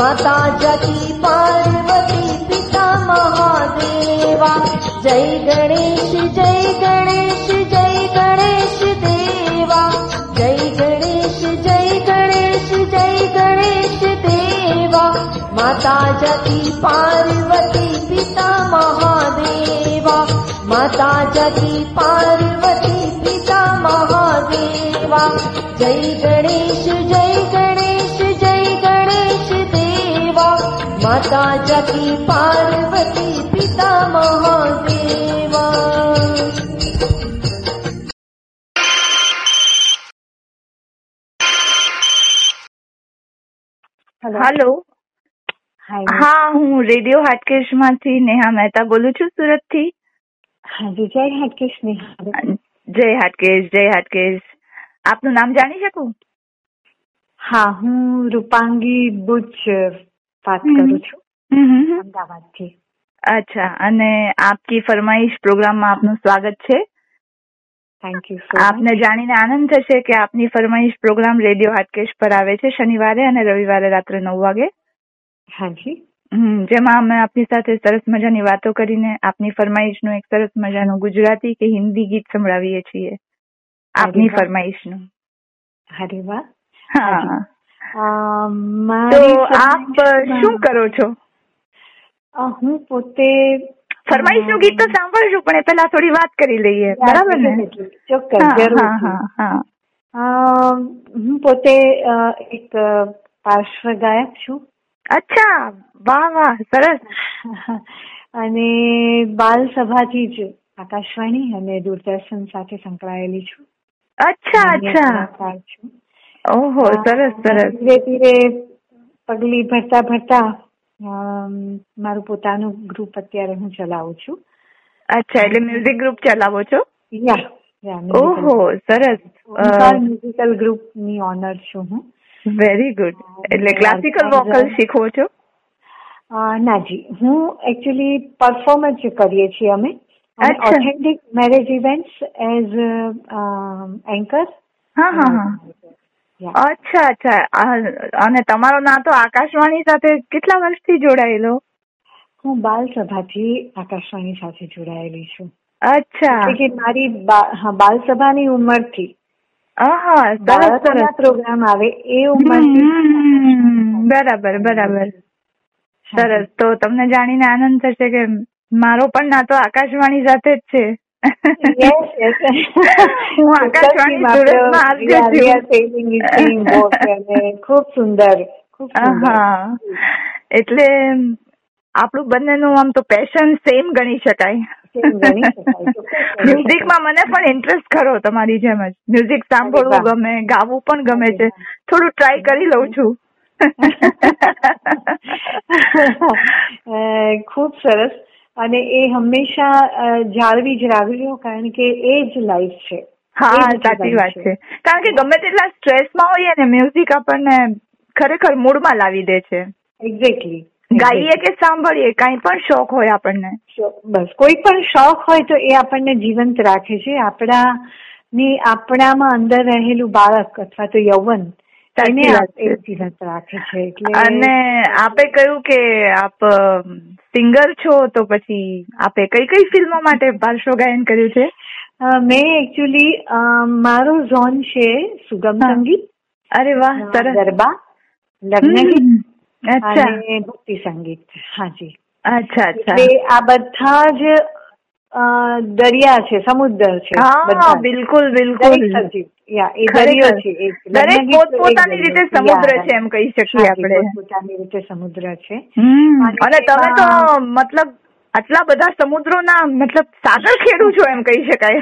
[SPEAKER 7] माता जगी पार्वती पिता महादेवा। जय गणेश जय गणेश जय गणेश देवा। जय गणेश जय गणेश जय गणेश देवा। माता जगी पार्वती पिता महादेवा। माता जगी पार्वती पिता महादेवा। जय गणेश जय गणेश माता जगी पार्वती पिता महादेवा
[SPEAKER 2] હાલો હા હું રેડિયો હાટકેશ માંથી નેહા મહેતા બોલું છું સુરત થી
[SPEAKER 8] હાજી જય હાટકેશ નેહા
[SPEAKER 2] જય હાટકેશ જય હાટકેશ આપનું નામ જાણી શકું
[SPEAKER 8] હા હું રૂપાંગી બુચ વાત કરું છું. અમદાવાદથી.
[SPEAKER 2] અચ્છા અને આપકી ફરમાઈશ પ્રોગ્રામમાં આપનું સ્વાગત છે.
[SPEAKER 8] થેન્ક યુ
[SPEAKER 2] આપને જાણીને આનંદ થશે કે આપની ફરમાઈશ પ્રોગ્રામ રેડિયો હાટકેશ પર આવે છે શનિવારે અને રવિવારે રાત્રે નવ વાગે.
[SPEAKER 8] હાજી.
[SPEAKER 2] હમ, જેમાં અમે આપની સાથે સરસ મજાની વાતો કરીને આપની ફરમાઈશનું એક સરસ મજાનું ગુજરાતી કે હિન્દી ગીત સંભળાવીએ છીએ. આપની
[SPEAKER 8] અરે.
[SPEAKER 2] ફરમાઈશનું.
[SPEAKER 8] હરે વાહ.
[SPEAKER 2] હા. તો
[SPEAKER 8] મારી
[SPEAKER 2] આપ શું કરો છો?
[SPEAKER 8] હું પોતે
[SPEAKER 2] ફરમાઈશનું ગીત તો સાંભળશું પણ એ પહેલા થોડી વાત કરી લઈએ. બરાબર ને?
[SPEAKER 8] ચોક્કસ હું પોતે એક પાર્શ્વ ગાયક છું.
[SPEAKER 2] અચ્છા વાહ વાહ સરસ.
[SPEAKER 8] અને બાલ સભાથી જ આકાશવાણી અને દૂરદર્શન સાથે સંકળાયેલી છું.
[SPEAKER 2] અચ્છા અચ્છા.
[SPEAKER 8] છું.
[SPEAKER 2] ઓહો સરસ સરસ.
[SPEAKER 8] ધીરે ધીરે પગલી ભરતા ભરતા મારું પોતાનું ગ્રુપ અત્યારે હું ચલાવું છું.
[SPEAKER 2] અચ્છા એટલે મ્યુઝિક ગ્રુપ ચલાવો છો?
[SPEAKER 8] યા
[SPEAKER 2] ઓહો સરસ.
[SPEAKER 8] મ્યુઝિકલ ગ્રુપની ઓનર છું હું.
[SPEAKER 2] વેરી ગુડ એટલે ક્લાસિકલ વોકલ શીખવો છો?
[SPEAKER 8] ના જી હું એકચ્યુઅલી પરફોર્મન્સ કરીએ છીએ અમે. Authentic marriage events as anchor
[SPEAKER 2] હા હા હા. અચ્છા અચ્છા. અને તમારો નાતો આકાશવાણી સાથે કેટલા વર્ષથી જોડાયેલો?
[SPEAKER 8] હું બાલ સભાથી આકાશવાણી સાથે જોડાયેલી છું.
[SPEAKER 2] અચ્છા.
[SPEAKER 8] કે મારી બાલ સભાની ઉંમરથી. પ્રોગ્રામ આવે એ
[SPEAKER 2] ઉંમર બરાબર બરાબર. સરસ. તો તમને જાણીને આનંદ થશે કે મારો પણ નાતો આકાશવાણી સાથે જ છે.
[SPEAKER 8] Yes, yes. અને ખૂબ સુંદર ખૂબ
[SPEAKER 2] એટલે આપણું બંનેનું આમ તો પેશન સેમ ગણી શકાય. મ્યુઝિકમાં મને પણ ઇન્ટરેસ્ટ ખરો તમારી જેમ જ. મ્યુઝિક સાંભળવું ગમે ગાવું પણ ગમે છે. થોડું ટ્રાય કરી લઉં છું.
[SPEAKER 8] ખૂબ સરસ. અને એ હંમેશા જાળવી જ રાખજો કારણ કે એ જ લાઈફ છે.
[SPEAKER 2] હા સાચી વાત છે. કારણ કે ગમે તેટલા સ્ટ્રેસમાં હોઈએ ને મ્યુઝિક આપણને ખરેખર મૂડમાં લાવી દે છે.
[SPEAKER 8] એક્ઝેક્ટલી
[SPEAKER 2] ગાઈએ કે સાંભળીએ કઈ પણ શોખ હોય આપણને.
[SPEAKER 8] બસ કોઈ પણ શોખ હોય તો એ આપણને જીવંત રાખે છે. આપણા ની આપણામાં અંદર રહેલું બાળક અથવા તો યૌવન
[SPEAKER 2] અને આપે કહ્યું કે આપ સિંગર છો તો પછી આપે કઈ કઈ ફિલ્મો માટે પાર્શ્વ ગાયન કર્યું છે?
[SPEAKER 8] મેં એકચ્યુઅલી મારો ઝોન છે સુગમ સંગીત.
[SPEAKER 2] અરે વાહ સરસ.
[SPEAKER 8] ગરબા લગ્ન ગીત
[SPEAKER 2] અચ્છા.
[SPEAKER 8] ભક્તિ સંગીત. હાજી.
[SPEAKER 2] અચ્છા અચ્છા.
[SPEAKER 8] આ બધા જ દરિયા છે સમુદ્ર છે
[SPEAKER 2] બિલકુલ બિલકુલ. દરેક પોતપોતાની રીતે સમુદ્ર છે એમ કહી શકીએ આપણે.
[SPEAKER 8] પોતાની રીતે સમુદ્ર છે. અને
[SPEAKER 2] તમે તો મતલબ આટલા બધા સમુદ્રોના મતલબ સાગર ખેડું છો એમ કહી શકાય.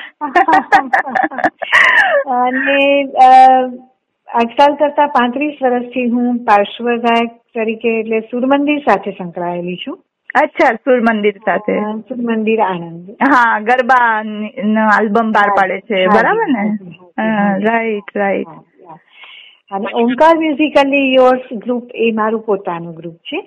[SPEAKER 8] અને આજકાલ કરતા પાંત્રીસ વર્ષથી હું પાર્શ્વ ગાયક તરીકે એટલે સુરમંદિર સાથે સંકળાયેલી છું.
[SPEAKER 2] અચ્છા સુર મંદિર સાથે.
[SPEAKER 8] સુર મંદિર આણંદ.
[SPEAKER 2] હા ગરબા આલ્બમ બહાર પાડે છે. બરાબર ને.
[SPEAKER 8] Right right. અને ઓમકાર મ્યુઝિકલી યોર્સ ગ્રુપ એ મારું પોતાનું ગ્રુપ છે.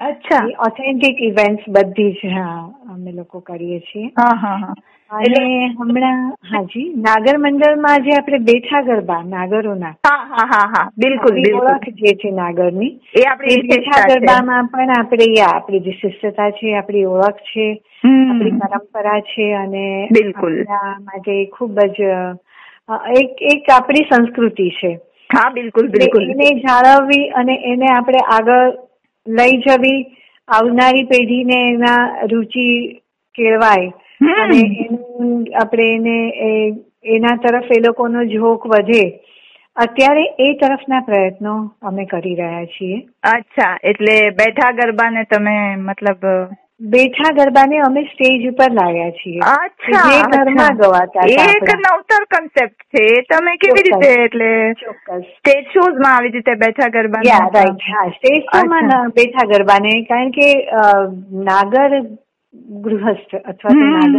[SPEAKER 2] અચ્છા.
[SPEAKER 8] ઓથેન્ટિક ઇવેન્ટ્સ બધી જ હા અમે લોકો કરીએ છીએ.
[SPEAKER 2] હા હા.
[SPEAKER 8] અને હમણાં હાજી નાગર મંડળમાં જે આપણે બેઠા ગરબા નાગરોના.
[SPEAKER 2] હા હા હા હા. બિલકુલ
[SPEAKER 8] ઓળખ જે છે નાગરની.
[SPEAKER 2] એ આપણે
[SPEAKER 8] બેઠા ગરબામાં પણ આપણે આપણી જે શિષ્યતા છે આપણી ઓળખ છે આપણી પરંપરા છે અને
[SPEAKER 2] બિલકુલ.
[SPEAKER 8] માટે ખૂબ જ એક એક આપણી સંસ્કૃતિ છે.
[SPEAKER 2] હા બિલકુલ બિલકુલ.
[SPEAKER 8] એને જાળવવી અને એને આપણે આગળ લઈ જવી આવનારી પેઢીને એના રુચિ કેળવાય. અને એનું આપણે એને એના તરફ એ લોકોનો ઝોક વધે. અત્યારે એ તરફના પ્રયત્નો અમે કરી રહ્યા છીએ.
[SPEAKER 2] અચ્છા એટલે બેઠા ગરબાને તમે મતલબ
[SPEAKER 8] બેઠા ગરબાને અમે સ્ટેજ ઉપર લાવ્યા છીએ.
[SPEAKER 2] અચ્છા
[SPEAKER 8] ઘરમાં ગવાતા
[SPEAKER 2] એક નવતર કન્સેપ્ટ છે. તમે કેવી રીતે એટલે સ્ટેજ શોઝમાં આવી રીતે બેઠા ગરબા
[SPEAKER 8] રાઈટ હા સ્ટેજ
[SPEAKER 2] શો
[SPEAKER 8] માં બેઠા ગરબાને કારણ કે નાગર ગૃહસ્થ અથવા તો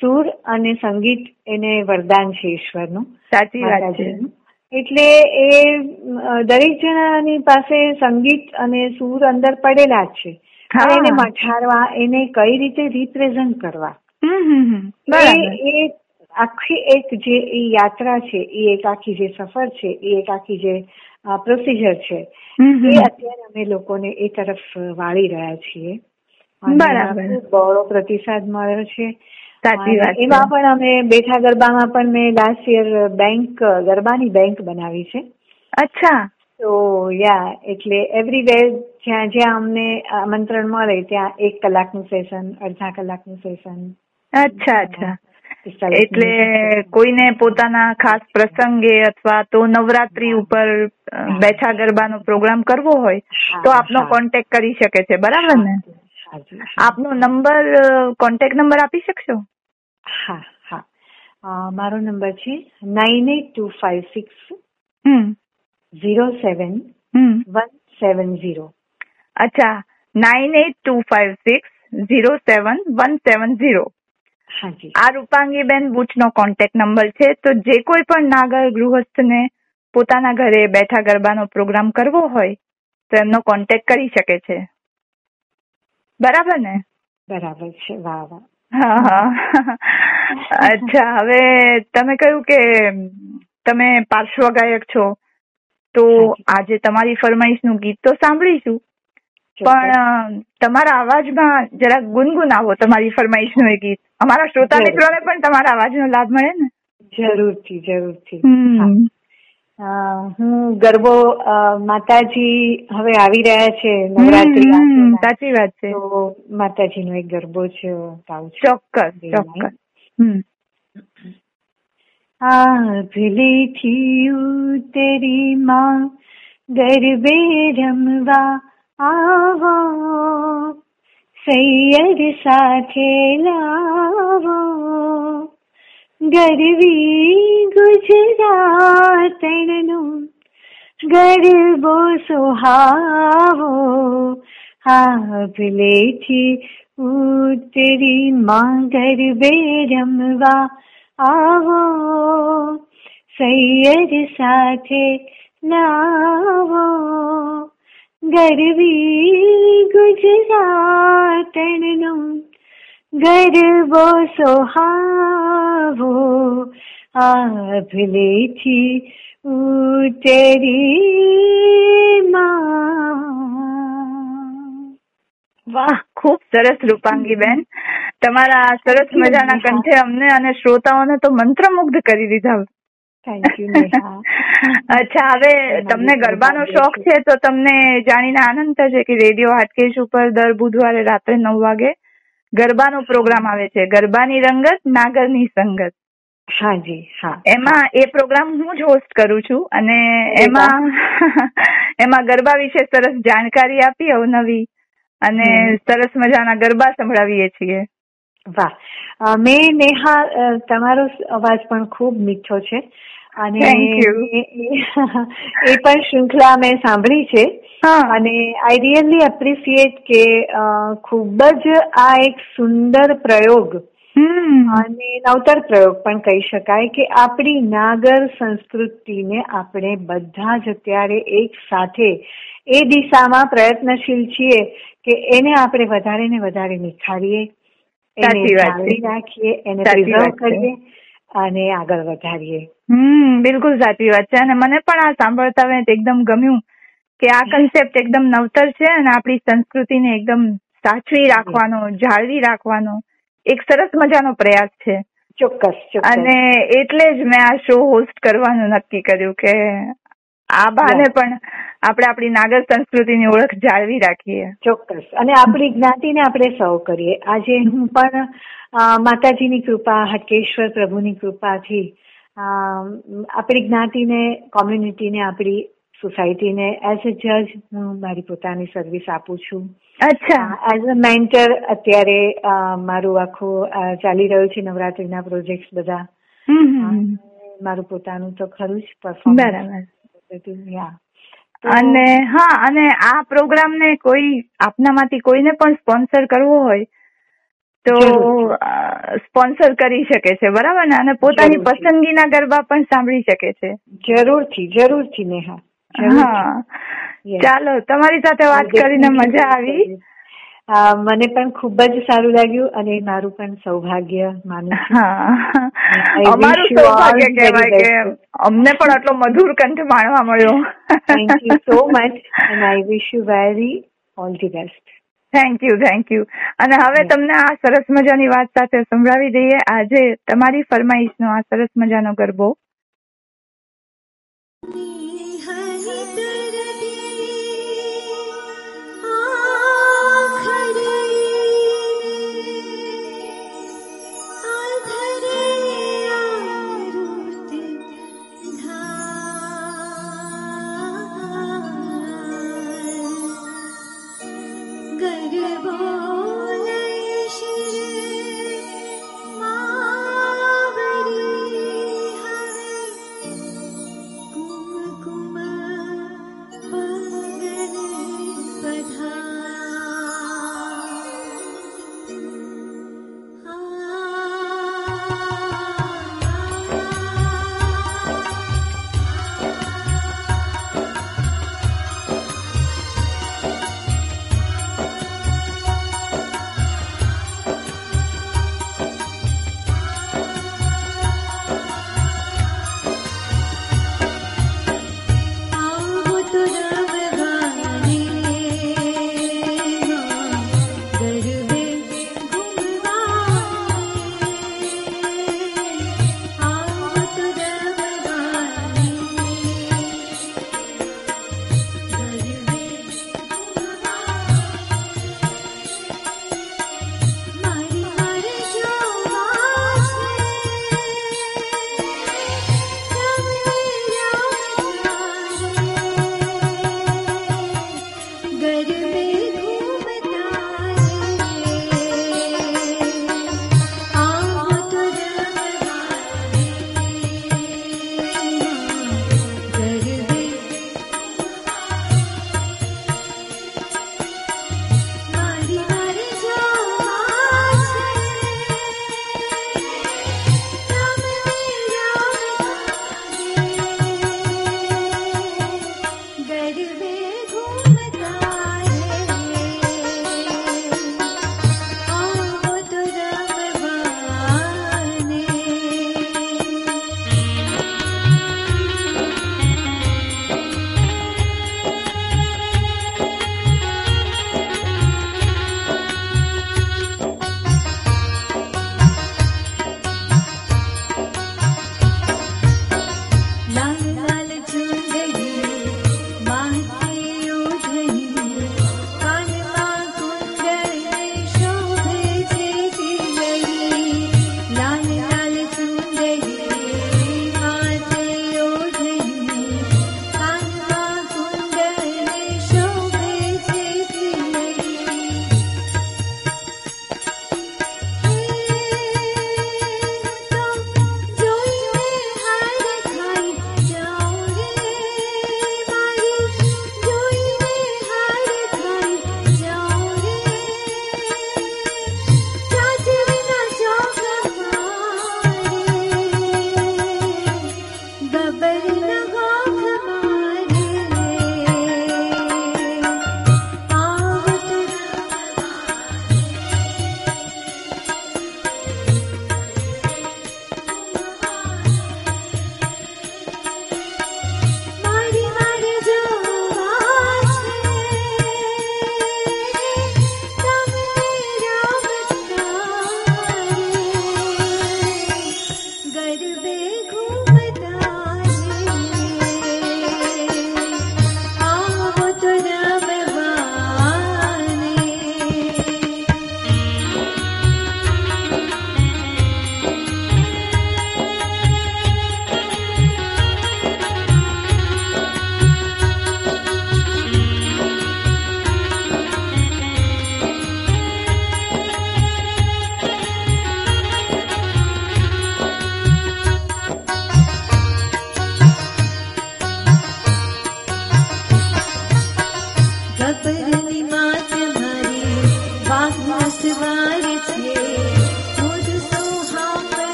[SPEAKER 8] સુર અને સંગીત એને વરદાન છે ઈશ્વરનું
[SPEAKER 2] સાચી વાત છે.
[SPEAKER 8] એટલે એ દરેક જણાની પાસે સંગીત અને સુર અંદર પડેલા જ છે. એને મઠારવા એને કઈ રીતે રિપ્રેઝન્ટ કરવા. એ આખી એક જે એ યાત્રા છે એ એક આખી જે સફર છે એ એક આખી જે પ્રોસિજર છે. એ અત્યારે અમે લોકોને એ તરફ વાળી રહ્યા છીએ.
[SPEAKER 2] બરાબર.
[SPEAKER 8] બહોળો પ્રતિસાદ મળ્યો છે.
[SPEAKER 2] સાચી વાત
[SPEAKER 8] એમાં પણ અમે બેઠા ગરબામાં પણ મેં લાસ્ટ યર બેંક ગરબાની બેંક બનાવી છે.
[SPEAKER 2] અચ્છા.
[SPEAKER 8] તો યા એટલે એવરીવેર જ્યાં જ્યાં અમને આમંત્રણ મળે ત્યાં એક કલાકનું સેશન અડધા કલાકનું સેશન
[SPEAKER 2] અચ્છા અચ્છા. એટલે કોઈને પોતાના ખાસ પ્રસંગે અથવા તો નવરાત્રી ઉપર બેઠા ગરબાનો પ્રોગ્રામ કરવો હોય તો આપનો કોન્ટેક્ટ કરી શકે છે. બરાબર ને? આપનો નંબર કોન્ટેક્ટ નંબર આપી શકશો?
[SPEAKER 8] હા હા. મારો નંબર છે nine eight two
[SPEAKER 2] five
[SPEAKER 8] six zero
[SPEAKER 2] seven
[SPEAKER 8] one seven zero.
[SPEAKER 2] અચ્છા nine eight two five six zero seven one seven
[SPEAKER 8] zero.
[SPEAKER 2] આ રૂપાંગીબેન બુચનો કોન્ટેક્ટ નંબર છે તો જે કોઈ પણ નાગર ગૃહસ્થને પોતાના ઘરે બેઠા ગરબાનો પ્રોગ્રામ કરવો હોય તો એમનો કોન્ટેક્ટ કરી શકે છે. બરાબર ને?
[SPEAKER 8] બરાબર છે વાહ વાહ.
[SPEAKER 2] અચ્છા હવે તમે કહ્યું કે તમે પાર્શ્વ ગાયક છો તો આજે તમારી ફરમાઈશનું ગીત તો સાંભળીશું પણ તમારા અવાજમાં જરા ગુનગુનાવો તમારી ફરમાઈશનું એ ગીત. અમારા શ્રોતા. મિત્રોને પણ તમારા અવાજનો લાભ મળે ને?
[SPEAKER 8] જરૂરથી જરૂરથી. હા. ગરબો માતાજી હવે આવી રહ્યા છે નવરાત્રી.
[SPEAKER 2] સાચી વાત છે.
[SPEAKER 8] તો માતાજીનો એક ગરબો છે ગાઉં છું.
[SPEAKER 2] ચોક્કસ ચોક્કસ. હમ.
[SPEAKER 8] આભલેથી ઉતરી માં ગરબે રમવા આવો. સૈયર સાથે લાવો. ગરવી ગુજરાતનો ગરબો સુહાવો આભલેથી ઉતરી માં ગરબે રમવા આવો સૈયર સાથે નાવો. ગરવી ગુજરાતનો ગરબો સોહાવો આભલેથી ઉતરી
[SPEAKER 2] વાહ ખૂબ સરસ રૂપાંગી બેન તમારા સરસ મજાના કંઠે અમને અને શ્રોતાઓને તો મંત્રમુગ્ધ કરી દીધા અચ્છા હવે તમને ગરબાનો શોખ છે તો તમને જાણીને આનંદ થશે કે રેડિયો હાટકેશ ઉપર દર બુધવારે રાત્રે નવ વાગે ગરબાનો પ્રોગ્રામ આવે છે. ગરબાની રંગત નાગરની સંગત.
[SPEAKER 8] હાજી હા.
[SPEAKER 2] એમાં એ પ્રોગ્રામ હું જ હોસ્ટ કરું છું અને એમાં એમાં ગરબા વિશે સરસ જાણકારી આપી અવનવી અને સરસ મજાના ગરબા સંભળાવીએ છીએ.
[SPEAKER 8] વાહ. મેં નેહા તમારો અવાજ પણ ખૂબ મીઠો છે. અને એ- પણ શૃંખલા મેં સાંભળી છે. અને આઈ રિયલી એપ્રિસિએટ કે ખૂબ જ આ એક સુંદર પ્રયોગ અને નવતર પ્રયોગ પણ કહી શકાય કે આપણી નાગર સંસ્કૃતિને આપણે બધા જ અત્યારે એક સાથે એ દિશામાં પ્રયત્નશીલ છીએ કે એને આપણે વધારે ને વધારે નિખારીએ એને. જાળવી રાખીએ એને પ્રિઝર્વ કરીએ અને આગળ વધારીએ.
[SPEAKER 2] હમ બિલકુલ સાચી વાત છે. અને મને પણ આ સાંભળતા વેત એકદમ ગમ્યું કે આ કન્સેપ્ટ એકદમ નવતર છે અને આપણી સંસ્કૃતિને એકદમ સાચવી રાખવાનો જાળવી રાખવાનો એક સરસ મજાનો પ્રયાસ છે.
[SPEAKER 8] ચોક્કસ ચોક્કસ.
[SPEAKER 2] અને એટલે જ મેં આ શો હોસ્ટ કરવાનું નક્કી કર્યું કે આ બહાને પણ આપણે આપણી નાગર સંસ્કૃતિની ઓળખ જાળવી રાખીએ.
[SPEAKER 8] ચોક્કસ. અને આપણી જ્ઞાતિને આપણે સૌ કરીએ. આજે હું પણ માતાજીની કૃપા હટકેશ્વર પ્રભુની કૃપાથી આપણી જ્ઞાતિને કોમ્યુનિટીને આપણી સોસાયટીને એઝ અ જજ હું મારી પોતાની સર્વિસ આપું છું.
[SPEAKER 2] અચ્છા.
[SPEAKER 8] એઝ અ મેન્ટર અત્યારે મારું આખું ચાલી રહ્યું છે નવરાત્રીના પ્રોજેક્ટ બધા. મારું પોતાનું તો ખરું જ પરફોર્મ
[SPEAKER 2] બરાબર. અને હા અને આ પ્રોગ્રામ ને કોઈ આપનામાંથી કોઈને પણ સ્પોન્સર કરવો હોય તો સ્પોન્સર કરી શકે છે બરાબર ને? અને પોતાની પસંદગીના ગરબા પણ સાંભળી શકે છે.
[SPEAKER 8] જરૂરથી જરૂરથી નેહા
[SPEAKER 2] હા. ચાલો તમારી સાથે વાત કરીને મજા આવી.
[SPEAKER 8] મને પણ ખૂબ જ સારું લાગ્યું અને મારું પણ સૌભાગ્ય માનું
[SPEAKER 2] અમારું સૌભાગ્ય કહેવાય કે અમને પણ આટલો મધુર કંઠ માણવા મળ્યો.
[SPEAKER 8] Thank you so much and I wish you very all the best
[SPEAKER 2] thank you thank you અને હવે તમને આ સરસ મજાની વાત સાથે સંભળાવી દઈએ. આજે તમારી ફરમાઈશનો આ સરસ મજાનો ગરબો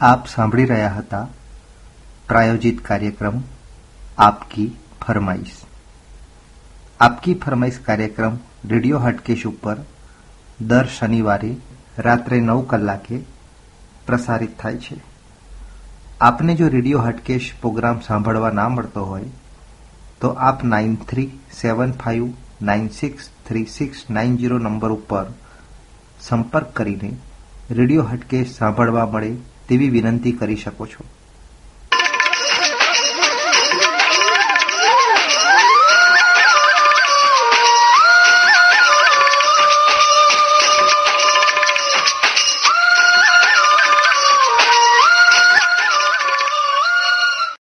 [SPEAKER 9] આપ સાંભળી રહ્યા હતા પ્રાયોજિત કાર્યક્રમ આપકી ફરમાઈશ આપકી ફરમાઈશ કાર્યક્રમ રેડિયો હટકેશ ઉપર દર શનિવારે રાત્રે નવ કલાકે પ્રસારિત થાય છે આપને જો રેડિયો હટકેશ પ્રોગ્રામ સાંભળવા ના મળતો હોય તો આપ nine three seven five nine six three six nine zero number ઉપર સંપર્ક કરીને રેડિયો હટકેશ સાંભળવા મળે તેવી વિનંતી કરી શકો છો.